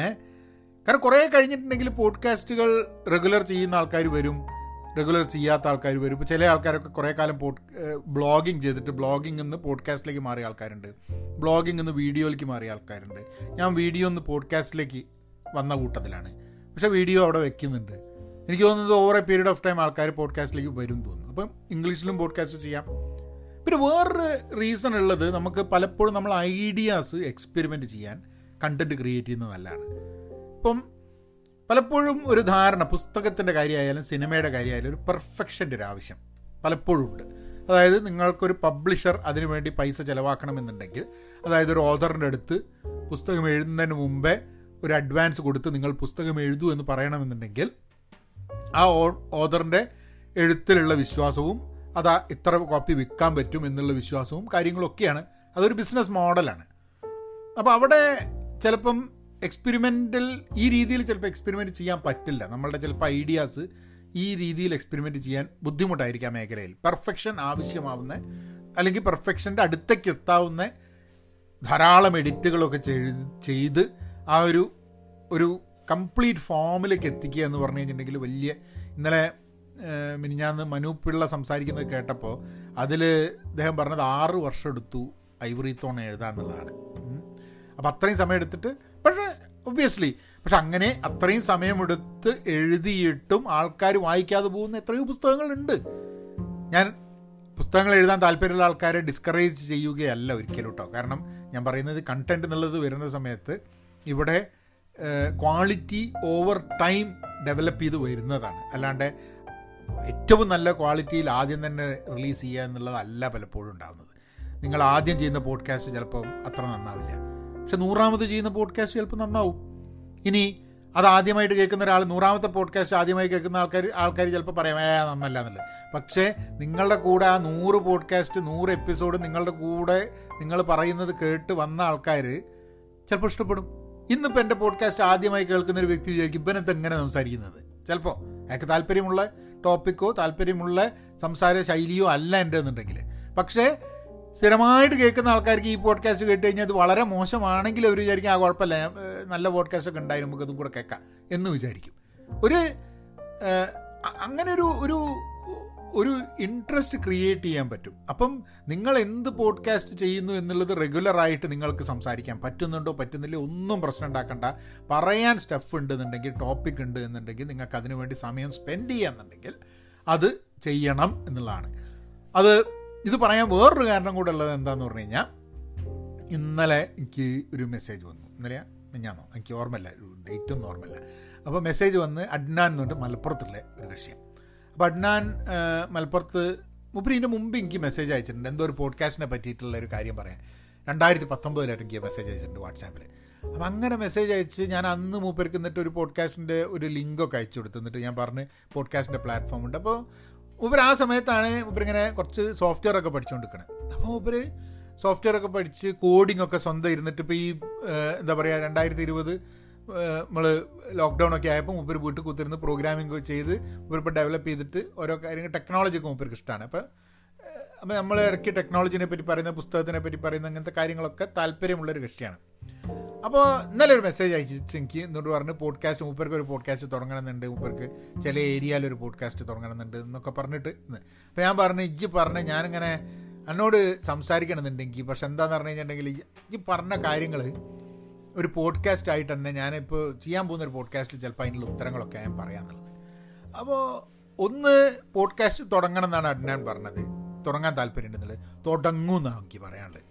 ഏ? കാരണം കുറേ കഴിഞ്ഞിട്ടുണ്ടെങ്കിൽ പോഡ്കാസ്റ്റുകൾ റെഗുലർ ചെയ്യുന്ന ആൾക്കാർ വരും റെഗുലർ ചെയ്യാത്ത ആൾക്കാർ വരും. ഇപ്പോൾ ചില ആൾക്കാരൊക്കെ കുറേ കാലം പോഡ് ബ്ലോഗിങ് ചെയ്തിട്ട് ബ്ലോഗിംഗ് നിന്ന് പോഡ്കാസ്റ്റിലേക്ക് മാറിയ ആൾക്കാരുണ്ട്. ബ്ലോഗിംഗ് നിന്ന് വീഡിയോയിലേക്ക് മാറിയ ആൾക്കാരുണ്ട്. ഞാൻ വീഡിയോ ഒന്ന് പോഡ്കാസ്റ്റിലേക്ക് വന്ന കൂട്ടത്തിലാണ്. പക്ഷേ വീഡിയോ അവിടെ വെക്കുന്നുണ്ട്. എനിക്ക് തോന്നുന്നത് over a period of time ആൾക്കാർ പോഡ്കാസ്റ്റിലേക്ക് വരും തോന്നുന്നു. അപ്പം ഇംഗ്ലീഷിലും പോഡ്കാസ്റ്റ് ചെയ്യാം. പിന്നെ വേറൊരു റീസൺ ഉള്ളത് നമുക്ക് പലപ്പോഴും നമ്മൾ ഐഡിയാസ് എക്സ്പെരിമെന്റ് ചെയ്യാൻ കണ്ടന്റ് ക്രിയേറ്റ് ചെയ്യുന്നത് നല്ലതാണ്. ഇപ്പം പലപ്പോഴും ഒരു ധാരണ പുസ്തകത്തിന്റെ കാര്യമായാലും സിനിമയുടെ കാര്യമായാലും ഒരു പെർഫെക്ഷന്റെ ഒരു ആവശ്യം പലപ്പോഴും ഉണ്ട്. അതായത് നിങ്ങൾക്കൊരു പബ്ലിഷർ അതിനുവേണ്ടി പൈസ ചിലവാക്കണമെന്നുണ്ടെങ്കിൽ അതായത് ഒരു ഓഥറിന്റെ അടുത്ത് പുസ്തകം എഴുതുന്നതിന് മുമ്പേ ഒരു അഡ്വാൻസ് കൊടുത്ത് നിങ്ങൾ പുസ്തകം എഴുതൂ എന്ന് പറയണമെന്നുണ്ടെങ്കിൽ ആ ഓദറിന്റെ എഴുത്തിലുള്ള വിശ്വാസവും അതാ ഇത്ര കോപ്പി വിൽക്കാൻ പറ്റും എന്നുള്ള വിശ്വാസവും കാര്യങ്ങളൊക്കെയാണ്. അതൊരു ബിസിനസ് മോഡലാണ് അപ്പോൾ അവിടെ ചിലപ്പം എക്സ്പെരിമെന്റൽ ഈ രീതിയിൽ ചിലപ്പോൾ എക്സ്പെരിമെന്റ് ചെയ്യാൻ പറ്റില്ല. നമ്മളുടെ ചിലപ്പോൾ ഐഡിയാസ് ഈ രീതിയിൽ എക്സ്പെരിമെന്റ് ചെയ്യാൻ ബുദ്ധിമുട്ടായിരിക്കാം മേഖലയിൽ. പെർഫെക്ഷൻ ആവശ്യമാവുന്ന അല്ലെങ്കിൽ പെർഫെക്ഷന്റെ അടുത്തേക്ക് എത്താവുന്ന ധാരാളം എഡിറ്റുകളൊക്കെ ചെയ്ത് ആ ഒരു ഒരു കംപ്ലീറ്റ് ഫോമിലേക്ക് എത്തിക്കുക എന്ന് പറഞ്ഞു കഴിഞ്ഞിട്ടുണ്ടെങ്കിൽ വലിയ ഇന്നലെ മിനിഞ്ഞാന്ന് മനു പിള്ള സംസാരിക്കുന്നത് കേട്ടപ്പോൾ അതിൽ അദ്ദേഹം പറഞ്ഞത് ആറ് വർഷം എടുത്തു ഐവറി തോൺ എഴുതാന്നുള്ളതാണ് അപ്പോൾ അത്രയും സമയം എടുത്തിട്ട് പക്ഷേ ഒബ്വിയസ്ലി പക്ഷെ അങ്ങനെ അത്രയും സമയമെടുത്ത് എഴുതിയിട്ടും ആൾക്കാർ വായിക്കാതെ പോകുന്ന എത്രയോ പുസ്തകങ്ങളുണ്ട്. ഞാൻ പുസ്തകങ്ങൾ എഴുതാൻ താല്പര്യമുള്ള ആൾക്കാരെ ഡിസ്കറേജ് ചെയ്യുകയല്ല ഒരിക്കലും കേട്ടോ കാരണം ഞാൻ പറയുന്നത് കണ്ടന്റ് എന്നുള്ളത് വരുന്ന സമയത്ത് ഇവിടെ ക്വാളിറ്റി ഓവർ ടൈം ഡെവലപ്പ് ചെയ്ത് വരുന്നതാണ്. അല്ലാണ്ട് ഏറ്റവും നല്ല ക്വാളിറ്റിയിൽ ആദ്യം തന്നെ റിലീസ് ചെയ്യുക എന്നുള്ളതല്ല പലപ്പോഴും ഉണ്ടാകുന്നത് നിങ്ങൾ ആദ്യം ചെയ്യുന്ന പോഡ്കാസ്റ്റ് ചിലപ്പം അത്ര നന്നാവില്ല. പക്ഷെ നൂറാമത് ചെയ്യുന്ന പോഡ്കാസ്റ്റ് ചിലപ്പോൾ നന്നാവും. ഇനി അത് ആദ്യമായിട്ട് കേൾക്കുന്ന ഒരാൾ നൂറാമത്തെ പോഡ്കാസ്റ്റ് ആദ്യമായി കേൾക്കുന്ന ആൾക്കാർ ആൾക്കാർ ചിലപ്പോൾ പറയാം ഏ നന്നല്ല എന്നുള്ളത്. പക്ഷേ നിങ്ങളുടെ കൂടെ ആ നൂറ് പോഡ്കാസ്റ്റ് നൂറ് എപ്പിസോഡ് നിങ്ങളുടെ കൂടെ നിങ്ങൾ പറയുന്നത് കേട്ട് വന്ന ആൾക്കാർ ചിലപ്പോൾ ഇഷ്ടപ്പെടും. ഇന്നിപ്പോൾ എന്റെ പോഡ്കാസ്റ്റ് ആദ്യമായി കേൾക്കുന്ന ഒരു വ്യക്തി വിചാരിക്കും ഇവനെന്ത് എങ്ങനെ സംസാരിക്കുന്നത്? ചിലപ്പോൾ അയാൾക്ക് താല്പര്യമുള്ള ടോപ്പിക്കോ താല്പര്യമുള്ള സംസാര ശൈലിയോ അല്ല എന്റെ എന്നുണ്ടെങ്കിൽ പക്ഷേ സ്ഥിരമായിട്ട് കേൾക്കുന്ന ആൾക്കാർക്ക് ഈ പോഡ്കാസ്റ്റ് കേട്ട് കഴിഞ്ഞാൽ അത് വളരെ മോശമാണെങ്കിൽ അവർ വിചാരിക്കും ആ കുഴപ്പമില്ല നല്ല പോഡ്കാസ്റ്റ് ഒക്കെ ഉണ്ടായി നമുക്കതും കൂടെ കേൾക്കാം എന്ന് വിചാരിക്കും. ഒരു അങ്ങനെ ഒരു ഒരു ഒരു ഇൻട്രസ്റ്റ് ക്രിയേറ്റ് ചെയ്യാൻ പറ്റും. അപ്പം നിങ്ങൾ എന്ത് പോഡ്കാസ്റ്റ് ചെയ്യുന്നു എന്നുള്ളത് റെഗുലറായിട്ട് നിങ്ങൾക്ക് സംസാരിക്കാൻ പറ്റുന്നുണ്ടോ പറ്റുന്നില്ല ഒന്നും പ്രശ്നം ഉണ്ടാക്കണ്ട. പറയാൻ സ്റ്റഫ് ഉണ്ടെന്നുണ്ടെങ്കിൽ ടോപ്പിക് ഉണ്ട് എന്നുണ്ടെങ്കിൽ നിങ്ങൾക്ക് അതിനു വേണ്ടി സമയം സ്പെൻഡ് ചെയ്യാന്നുണ്ടെങ്കിൽ അത് ചെയ്യണം എന്നുള്ളതാണ്. അത് ഇത് പറയാൻ വേറൊരു കാരണം കൂടെ ഉള്ളത് എന്താന്ന് പറഞ്ഞു കഴിഞ്ഞാൽ ഇന്നലെ എനിക്ക് ഒരു മെസ്സേജ് വന്നു. ഇന്നലെ ഞാനോ എനിക്ക് ഓർമ്മയില്ല. ഡേറ്റ് ഒന്നും ഓർമ്മയില്ല. അപ്പോൾ മെസ്സേജ് വന്ന് അഡ്നാൻ എന്ന് മലപ്പുറത്തുള്ള ഒരു കക്ഷിയാണ്. അപ്പോൾ അഡ്നാൻ മലപ്പുറത്ത് മുപ്പിനിന്റെ മുമ്പ് എനിക്ക് മെസ്സേജ് അയച്ചിട്ടുണ്ട്. എന്തോ ഒരു പോഡ്കാസ്റ്റിനെ പറ്റിയിട്ടുള്ള ഒരു കാര്യം പറയാൻ. രണ്ടായിരത്തി പത്തൊമ്പതിലായിട്ട് എനിക്ക് മെസ്സേജ് അയച്ചിട്ടുണ്ട് വാട്സാപ്പിൽ അപ്പം അങ്ങനെ മെസ്സേജ് അയച്ച് ഞാൻ അന്ന് മൂപ്പർക്ക് എന്നിട്ട് ഒരു പോഡ്കാസ്റ്റിന്റെ ഒരു ലിങ്കൊക്കെ അയച്ചു കൊടുത്തു. എന്നിട്ട് ഞാൻ പറഞ്ഞ് പോഡ്കാസ്റ്റിന്റെ പ്ലാറ്റ്ഫോം ഉണ്ട്. അപ്പോൾ മൂപ്പർ ആ സമയത്താണ് മൂപ്പരിങ്ങനെ കുറച്ച് സോഫ്റ്റ്വെയർ ഒക്കെ പഠിച്ചുകൊണ്ടിരിക്കണത് അപ്പോൾ മൂപ്പർ സോഫ്റ്റ്വെയർ ഒക്കെ പഠിച്ച് കോഡിംഗ് ഒക്കെ സ്വന്തം ഇരുന്നിട്ട് ഇപ്പോൾ ഈ എന്താ പറയുക രണ്ടായിരത്തി ഇരുപത് നമ്മൾ ലോക്ക്ഡൗൺ ഒക്കെ ആയപ്പോൾ മൂപ്പർ വീട്ടിൽ കുത്തിരുന്ന് പ്രോഗ്രാമിംഗ് ചെയ്ത് മൂപ്പരിപ്പോൾ ഡെവലപ്പ് ചെയ്തിട്ട് ഓരോ കാര്യങ്ങൾ ടെക്നോളജി ഒക്കെ മൂപ്പർക്ക് ഇഷ്ടമാണ് അപ്പോൾ അപ്പോൾ നമ്മൾ ഇടയ്ക്ക് ടെക്നോളജിനെ പറ്റി പറയുന്ന പുസ്തകത്തിനെ പറ്റി പറയുന്ന അങ്ങനത്തെ കാര്യങ്ങളൊക്കെ താല്പര്യമുള്ളൊരു കക്ഷിയാണ്. അപ്പോൾ ഇന്നലെ ഒരു മെസ്സേജ് അയച്ചു എനിക്ക് എന്നിട്ട് പറഞ്ഞ് പോഡ്കാസ്റ്റ് മൂപ്പർക്ക് ഒരു പോഡ്കാസ്റ്റ് തുടങ്ങണമെന്നുണ്ട്. മൂപ്പർക്ക് ചില ഏരിയയിൽ ഒരു പോഡ്കാസ്റ്റ് തുടങ്ങണമെന്നുണ്ട് എന്നൊക്കെ പറഞ്ഞിട്ട് അപ്പോൾ ഞാൻ പറഞ്ഞു ഇജ്ജ് പറഞ്ഞ് ഞാനിങ്ങനെ എന്നോട് സംസാരിക്കണമെന്നുണ്ടെങ്കിൽ പക്ഷെ എന്താണെന്ന് പറഞ്ഞു കഴിഞ്ഞിട്ടുണ്ടെങ്കിൽ ഈ പറഞ്ഞ കാര്യങ്ങൾ ഒരു പോഡ്കാസ്റ്റ് ആയിട്ട് തന്നെ ഞാനിപ്പോൾ ചെയ്യാൻ പോകുന്ന ഒരു പോഡ്കാസ്റ്റിൽ ചിലപ്പോൾ അതിനുള്ള ഉത്തരങ്ങളൊക്കെ ഞാൻ പറയാമെന്നുള്ളത് അപ്പോൾ ഒന്ന് പോഡ്കാസ്റ്റ് തുടങ്ങണം എന്നാണ് അഡ്നാൻ പറഞ്ഞത്. തുടങ്ങാൻ താല്പര്യമുണ്ടെന്നുള്ളത് തുടങ്ങുമെന്നാണ് എനിക്ക് പറയാനുള്ളത്.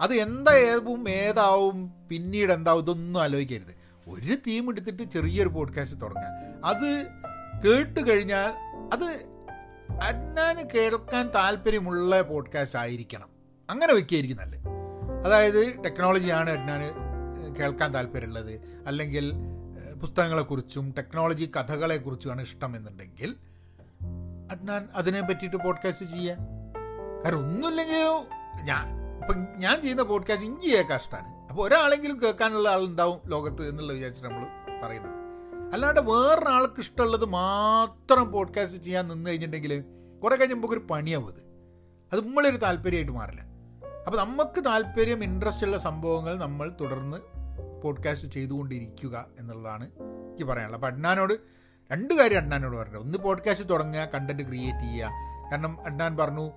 അത് എന്താ ഏതും ഏതാവും പിന്നീട് എന്താവും ഇതൊന്നും ആലോചിക്കരുത്. ഒരു തീം എടുത്തിട്ട് ചെറിയൊരു പോഡ്കാസ്റ്റ് തുടങ്ങുക അത് കേട്ട് കഴിഞ്ഞാൽ അത് അഡ്നാന് കേൾക്കാൻ താല്പര്യമുള്ള പോഡ്കാസ്റ്റ് ആയിരിക്കണം. അങ്ങനെ വയ്ക്കുകയായിരിക്കും നല്ലത്. അതായത് ടെക്നോളജിയാണ് അഡ്നാന് കേൾക്കാൻ താല്പര്യമുള്ളത്. അല്ലെങ്കിൽ പുസ്തകങ്ങളെക്കുറിച്ചും ടെക്നോളജി കഥകളെക്കുറിച്ചുമാണ് ഇഷ്ടം എന്നുണ്ടെങ്കിൽ അഡ്നാൻ അതിനെ പറ്റിയിട്ട് പോഡ്കാസ്റ്റ് ചെയ്യുക. കാരണം ഒന്നുമില്ലെങ്കിൽ ഞാൻ ഇപ്പം ഞാൻ ചെയ്യുന്ന പോഡ്കാസ്റ്റ് ഇഞ്ചി കേൾക്കാൻ ഇഷ്ടമാണ് അപ്പോൾ ഒരാളെങ്കിലും കേൾക്കാനുള്ള ആളുണ്ടാവും ലോകത്ത് എന്നുള്ള വിചാരിച്ചിട്ട് നമ്മൾ പറയുന്നത്. അല്ലാണ്ട് വേറൊരാൾക്ക് ഇഷ്ടമുള്ളത് മാത്രം പോഡ്കാസ്റ്റ് ചെയ്യാൻ നിന്ന് കഴിഞ്ഞിട്ടുണ്ടെങ്കിൽ കുറേ കഴിഞ്ഞപ്പോൾ ഒരു പണിയാവും അത്. അത് നമ്മളൊരു താല്പര്യമായിട്ട് മാറില്ല. അപ്പോൾ നമുക്ക് താല്പര്യം ഇൻട്രസ്റ്റ് ഉള്ള സംഭവങ്ങൾ നമ്മൾ തുടർന്ന് പോഡ്കാസ്റ്റ് ചെയ്തുകൊണ്ടിരിക്കുക എന്നുള്ളതാണ് എനിക്ക് പറയാനുള്ളത്. അപ്പോൾ അഡ്നാനോട് രണ്ട് കാര്യം അഡ്നാനോട് പറഞ്ഞത്. ഒന്ന് പോഡ്കാസ്റ്റ് തുടങ്ങുക കണ്ടന്റ് ക്രിയേറ്റ് ചെയ്യുക. കാരണം അഡ്നാൻ പറഞ്ഞു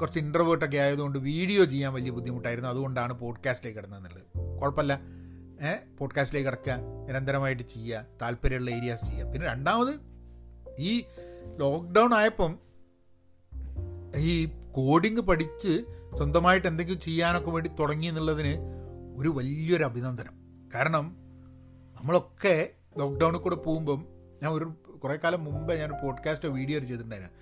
കുറച്ച് ഇന്റർവേർട്ടൊക്കെ ആയതുകൊണ്ട് വീഡിയോ ചെയ്യാൻ വലിയ ബുദ്ധിമുട്ടായിരുന്നു. അതുകൊണ്ടാണ് പോഡ്കാസ്റ്റിലേക്ക് കിടന്നതെന്നുള്ളത് കുഴപ്പമില്ല. ഏഹ് പോഡ്കാസ്റ്റിലേക്ക് കിടക്കുക നിരന്തരമായിട്ട് ചെയ്യുക താല്പര്യമുള്ള ഏരിയാസ് ചെയ്യുക. പിന്നെ രണ്ടാമത് ഈ ലോക്ക്ഡൗൺ ആയപ്പം ഈ കോഡിങ് പഠിച്ച് സ്വന്തമായിട്ട് എന്തെങ്കിലും ചെയ്യാനൊക്കെ വേണ്ടി തുടങ്ങി എന്നുള്ളതിന് ഒരു വലിയൊരു അഭിനന്ദനം. കാരണം നമ്മളൊക്കെ ലോക്ക്ഡൗണിൽ കൂടെ പോകുമ്പം ഞാൻ ഒരു കുറേ കാലം മുമ്പേ ഞാൻ പോഡ്കാസ്റ്റോ വീഡിയോ ചെയ്തിട്ടുണ്ടായിരുന്നു.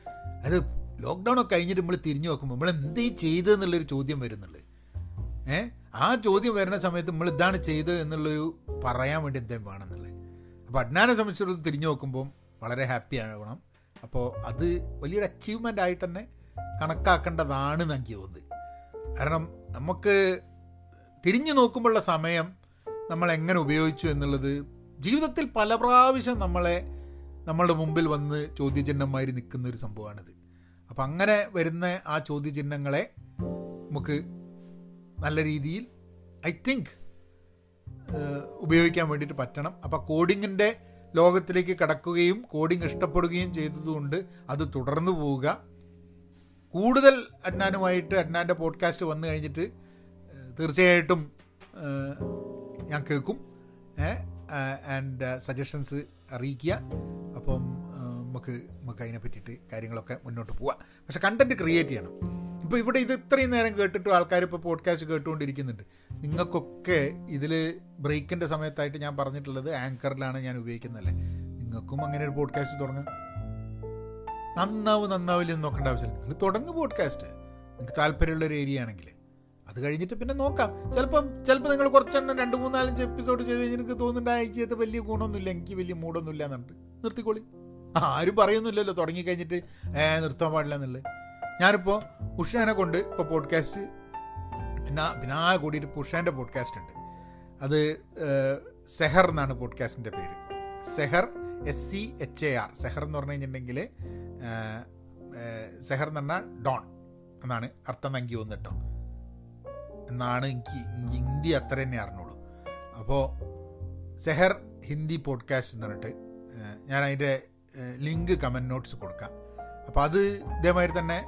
അത് ലോക്ക്ഡൗൺ ഒക്കെ കഴിഞ്ഞിട്ട് നമ്മൾ തിരിഞ്ഞു നോക്കുമ്പോൾ നമ്മൾ എന്തേ ചെയ്തതെന്നുള്ളൊരു ചോദ്യം വരുന്നുള്ളത് ഏ? ആ ചോദ്യം വരുന്ന സമയത്ത് നമ്മൾ ഇതാണ് ചെയ്തത് എന്നുള്ളൊരു പറയാൻ വേണ്ടി എന്തേലും വേണമെന്നുള്ളത്. അപ്പോൾ അഡ്നാനെ സംബന്ധിച്ചിടത്തോളം തിരിഞ്ഞു നോക്കുമ്പം വളരെ ഹാപ്പി ആവണം. അപ്പോൾ അത് വലിയൊരു അച്ചീവ്മെന്റ് ആയിട്ട് തന്നെ കണക്കാക്കേണ്ടതാണ് എനിക്ക് തോന്നുന്നത്. കാരണം നമുക്ക് തിരിഞ്ഞു നോക്കുമ്പോഴുള്ള സമയം നമ്മൾ എങ്ങനെ ഉപയോഗിച്ചു എന്നുള്ളത് ജീവിതത്തിൽ പല പ്രാവശ്യം നമ്മളെ നമ്മളുടെ മുമ്പിൽ വന്ന് ചോദ്യചിഹ്നമായി നിൽക്കുന്ന ഒരു സംഭവമാണിത്. അപ്പം അങ്ങനെ വരുന്ന ആ ചോദ്യചിഹ്നങ്ങളെ നമുക്ക് നല്ല രീതിയിൽ ഐ തിങ്ക് ഉപയോഗിക്കാൻ വേണ്ടിയിട്ട് പറ്റണം. അപ്പോൾ കോഡിങ്ങിന്റെ ലോകത്തിലേക്ക് കടക്കുകയും കോഡിങ് ഇഷ്ടപ്പെടുകയും ചെയ്തതുകൊണ്ട് അത് തുടർന്നു പോവുക. കൂടുതൽ അഡ്നാനുമായിട്ട് അഡ്നാന്റെ പോഡ്കാസ്റ്റ് വന്നു കഴിഞ്ഞിട്ട് തീർച്ചയായിട്ടും ഞാൻ കേൾക്കും. ആൻഡ് സജഷൻസ് അറിയിക്കുക. അപ്പം നമുക്ക് നമുക്ക് അതിനെ പറ്റിയിട്ട് കാര്യങ്ങളൊക്കെ മുന്നോട്ട് പോവാം. പക്ഷെ കണ്ടന്റ് ക്രിയേറ്റ് ചെയ്യണം. ഇപ്പോൾ ഇവിടെ ഇത് ഇത്രയും നേരം കേട്ടിട്ട് ആൾക്കാർ ഇപ്പോൾ പോഡ്കാസ്റ്റ് കേട്ടുകൊണ്ടിരിക്കുന്നുണ്ട്. നിങ്ങൾക്കൊക്കെ ഇതിൽ ബ്രേക്കിന്റെ സമയത്തായിട്ട് ഞാൻ പറഞ്ഞിട്ടുള്ളത് ആങ്കറിലാണ് ഞാൻ ഉപയോഗിക്കുന്നതല്ലേ? നിങ്ങൾക്കും അങ്ങനെ ഒരു പോഡ്കാസ്റ്റ് തുടങ്ങാം. നന്നാവും നന്നാവില്ലെന്ന് നോക്കേണ്ട ആവശ്യമില്ല. നിങ്ങൾ തുടങ്ങും പോഡ്കാസ്റ്റ് നിങ്ങൾക്ക് താല്പര്യമുള്ള ഒരു ഏരിയ ആണെങ്കിൽ. അത് കഴിഞ്ഞിട്ട് പിന്നെ നോക്കാം. ചിലപ്പം ചിലപ്പോൾ നിങ്ങൾ കുറച്ചെണ്ണം രണ്ട് മൂന്നാലഞ്ച് എപ്പിസോഡ് ചെയ്ത് കഴിഞ്ഞാൽ എനിക്ക് തോന്നുന്നുണ്ട് ആഴ്ചയത്തെ വലിയ ഗുണമൊന്നുമില്ല എനിക്ക് വലിയ മൂടൊന്നുമില്ല എന്നുണ്ട് നിർത്തിക്കോളി. ആരും പറയുന്നില്ലല്ലോ തുടങ്ങി കഴിഞ്ഞിട്ട് ഏ നിർത്താൻ പാടില്ല എന്നുള്ളത്. ഞാനിപ്പോൾ ഉഷാനെ കൊണ്ട് ഇപ്പോൾ പോഡ്കാസ്റ്റ് പിന്നെ പിന്നെ ആ കൂടിയിട്ട് ഉഷാന്റെ പോഡ്കാസ്റ്റ് ഉണ്ട്. അത് സെഹർ എന്നാണ് പോഡ്കാസ്റ്റിന്റെ പേര്. Sehar S C H A R Sehar എന്ന് പറഞ്ഞു കഴിഞ്ഞിട്ടുണ്ടെങ്കിൽ സെഹർ എന്ന് പറഞ്ഞാൽ ഡോൺ എന്നാണ് അർത്ഥം നൽകി തോന്നുന്നു കേട്ടോ. എന്നാണ് എനിക്ക് ഹിന്ദി അത്ര തന്നെ അറിഞ്ഞോളൂ അപ്പോൾ സെഹർ ഹിന്ദി പോഡ്കാസ്റ്റ് എന്ന് പറഞ്ഞിട്ട് ഞാൻ അതിന്റെ ലിങ്ക് കമന്റ് നോട്ട്സ് കൊടുക്കാം. അപ്പോൾ അത് ഇതേമാതിരി തന്നെ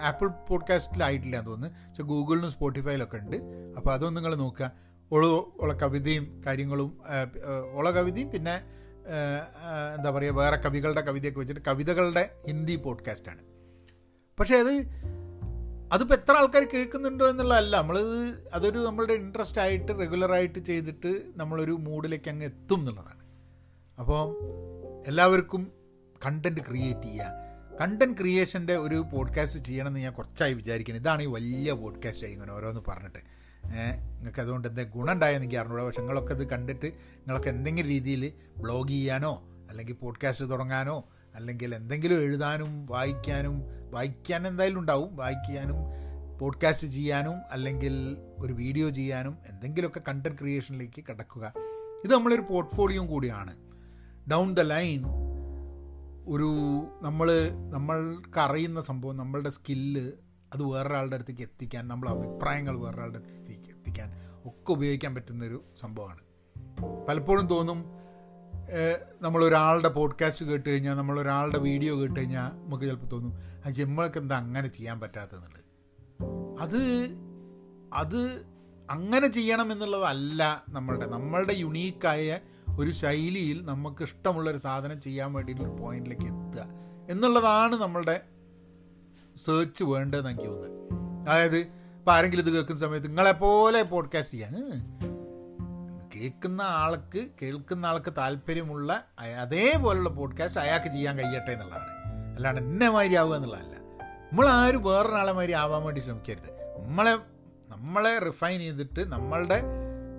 ആപ്പിൾ പോഡ്കാസ്റ്റിലായിട്ടില്ല എന്ന് തോന്നുന്നു. പക്ഷെ ഗൂഗിളിലും സ്പോട്ടിഫൈയിലൊക്കെ ഉണ്ട്. അപ്പോൾ അതൊന്നും നിങ്ങൾ നോക്കുക. ഉള്ള ഉള്ള കവിതയും കാര്യങ്ങളും ഉള്ള കവിതയും പിന്നെ എന്താ പറയുക വേറെ കവികളുടെ കവിതയൊക്കെ വെച്ചിട്ട് കവിതകളുടെ ഹിന്ദി പോഡ്കാസ്റ്റാണ്. പക്ഷേ അത് അതിപ്പോൾ എത്ര ആൾക്കാർ കേൾക്കുന്നുണ്ടോ എന്നുള്ളതല്ല. നമ്മളത് അതൊരു നമ്മളുടെ ഇൻട്രസ്റ്റ് ആയിട്ട് റെഗുലറായിട്ട് ചെയ്തിട്ട് നമ്മളൊരു മൂഡിലേക്ക് അങ്ങ് എത്തും എന്നുള്ളതാണ്. അപ്പോൾ എല്ലാവർക്കും കണ്ടന്റ് ക്രിയേറ്റ് ചെയ്യുക കണ്ടന്റ് ക്രിയേഷന്റെ ഒരു പോഡ്കാസ്റ്റ് ചെയ്യണമെന്ന് ഞാൻ കുറച്ചായി വിചാരിക്കുന്നത് ഇതാണ് ഈ വലിയ പോഡ്കാസ്റ്റ് ആയി ഇങ്ങനെ ഓരോന്ന് പറഞ്ഞിട്ട്. നിങ്ങൾക്ക് അതുകൊണ്ട് എന്താ ഗുണം ഉണ്ടായെന്ന് എനിക്ക് അറിഞ്ഞൂടാ. പക്ഷെ നിങ്ങളൊക്കെ ഇത് കണ്ടിട്ട് നിങ്ങളൊക്കെ എന്തെങ്കിലും രീതിയിൽ ബ്ലോഗ് ചെയ്യാനോ അല്ലെങ്കിൽ പോഡ്കാസ്റ്റ് തുടങ്ങാനോ അല്ലെങ്കിൽ എന്തെങ്കിലും എഴുതാനും വായിക്കാനും വായിക്കാൻ എന്തായാലും ഉണ്ടാവും. വായിക്കാനും പോഡ്കാസ്റ്റ് ചെയ്യാനും അല്ലെങ്കിൽ ഒരു വീഡിയോ ചെയ്യാനും എന്തെങ്കിലുമൊക്കെ കണ്ടന്റ് ക്രിയേഷനിലേക്ക് കിടക്കുക. ഇത് നമ്മളൊരു പോർട്ട്ഫോളിയോ കൂടിയാണ്. ഡൗൺ ദ ലൈൻ ഒരു നമ്മൾ നമ്മൾക്ക് അറിയുന്ന സംഭവം നമ്മളുടെ സ്കില്ല് അത് വേറൊരാളുടെ അടുത്തേക്ക് എത്തിക്കാൻ നമ്മളെ അഭിപ്രായങ്ങൾ വേറൊരാളുടെ അടുത്തേക്ക് എത്തിക്കാൻ ഒക്കെ ഉപയോഗിക്കാൻ പറ്റുന്നൊരു സംഭവമാണ്. പലപ്പോഴും തോന്നും നമ്മളൊരാളുടെ പോഡ്കാസ്റ്റ് കേട്ട് കഴിഞ്ഞാൽ നമ്മളൊരാളുടെ വീഡിയോ കേട്ട് കഴിഞ്ഞാൽ നമുക്ക് ചിലപ്പോൾ തോന്നും ആ ജമ്മൾക്ക് എന്താ അങ്ങനെ ചെയ്യാൻ പറ്റാത്തതെന്നുള്ളത്? അത് അത് അങ്ങനെ ചെയ്യണം എന്നുള്ളതല്ല നമ്മളുടെ. നമ്മളുടെ യുണീക്കായ ഒരു ശൈലിയിൽ നമുക്ക് ഇഷ്ടമുള്ളൊരു സാധനം ചെയ്യാൻ വേണ്ടിയിട്ടുള്ള പോയിന്റിലേക്ക് എത്തുക എന്നുള്ളതാണ് നമ്മളുടെ സെർച്ച് വേണ്ടതെന്ന് എനിക്ക് തോന്നുന്നത്. അതായത് ഇപ്പം ആരെങ്കിലും ഇത് കേൾക്കുന്ന സമയത്ത് നിങ്ങളെപ്പോലെ പോഡ്കാസ്റ്റ് ചെയ്യാൻ? കേൾക്കുന്ന ആൾക്ക് കേൾക്കുന്ന ആൾക്ക് താല്പര്യമുള്ള അതേപോലുള്ള പോഡ്കാസ്റ്റ് അയാൾക്ക് ചെയ്യാൻ കഴിയട്ടെ എന്നുള്ളതാണ്. അല്ലാണ്ട് എന്നെ മാതിരി ആവുക എന്നുള്ളതല്ല. നമ്മളാരും വേറൊരാളെ മാതിരി ആവാൻ വേണ്ടി ശ്രമിക്കരുത്. നമ്മളെ നമ്മളെ റിഫൈൻ ചെയ്തിട്ട് നമ്മളുടെ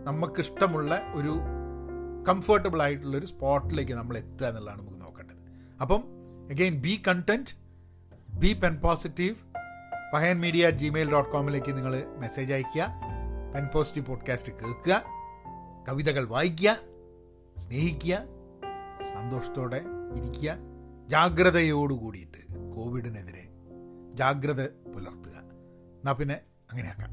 നമുക്കിഷ്ടമുള്ള ഒരു കംഫർട്ടബിൾ ആയിട്ടുള്ളൊരു സ്പോട്ടിലേക്ക് നമ്മൾ എത്തുക എന്നുള്ളതാണ് നമുക്ക് നോക്കേണ്ടത്. അപ്പം again B content B Pen Positive Pahayan media Gmail dot കോമിലേക്ക് നിങ്ങൾ മെസ്സേജ് അയയ്ക്കുക പെൻ പോസിറ്റീവ് പോഡ്കാസ്റ്റ് കേൾക്കുക. കവിതകൾ വായിക്കുക സ്നേഹിക്കുക സന്തോഷത്തോടെ ഇരിക്കുക ജാഗ്രതയോടു കൂടിയിട്ട് കോവിഡിനെതിരെ ജാഗ്രത പുലർത്തുക. എന്നാൽ പിന്നെ അങ്ങനെയാക്കാം.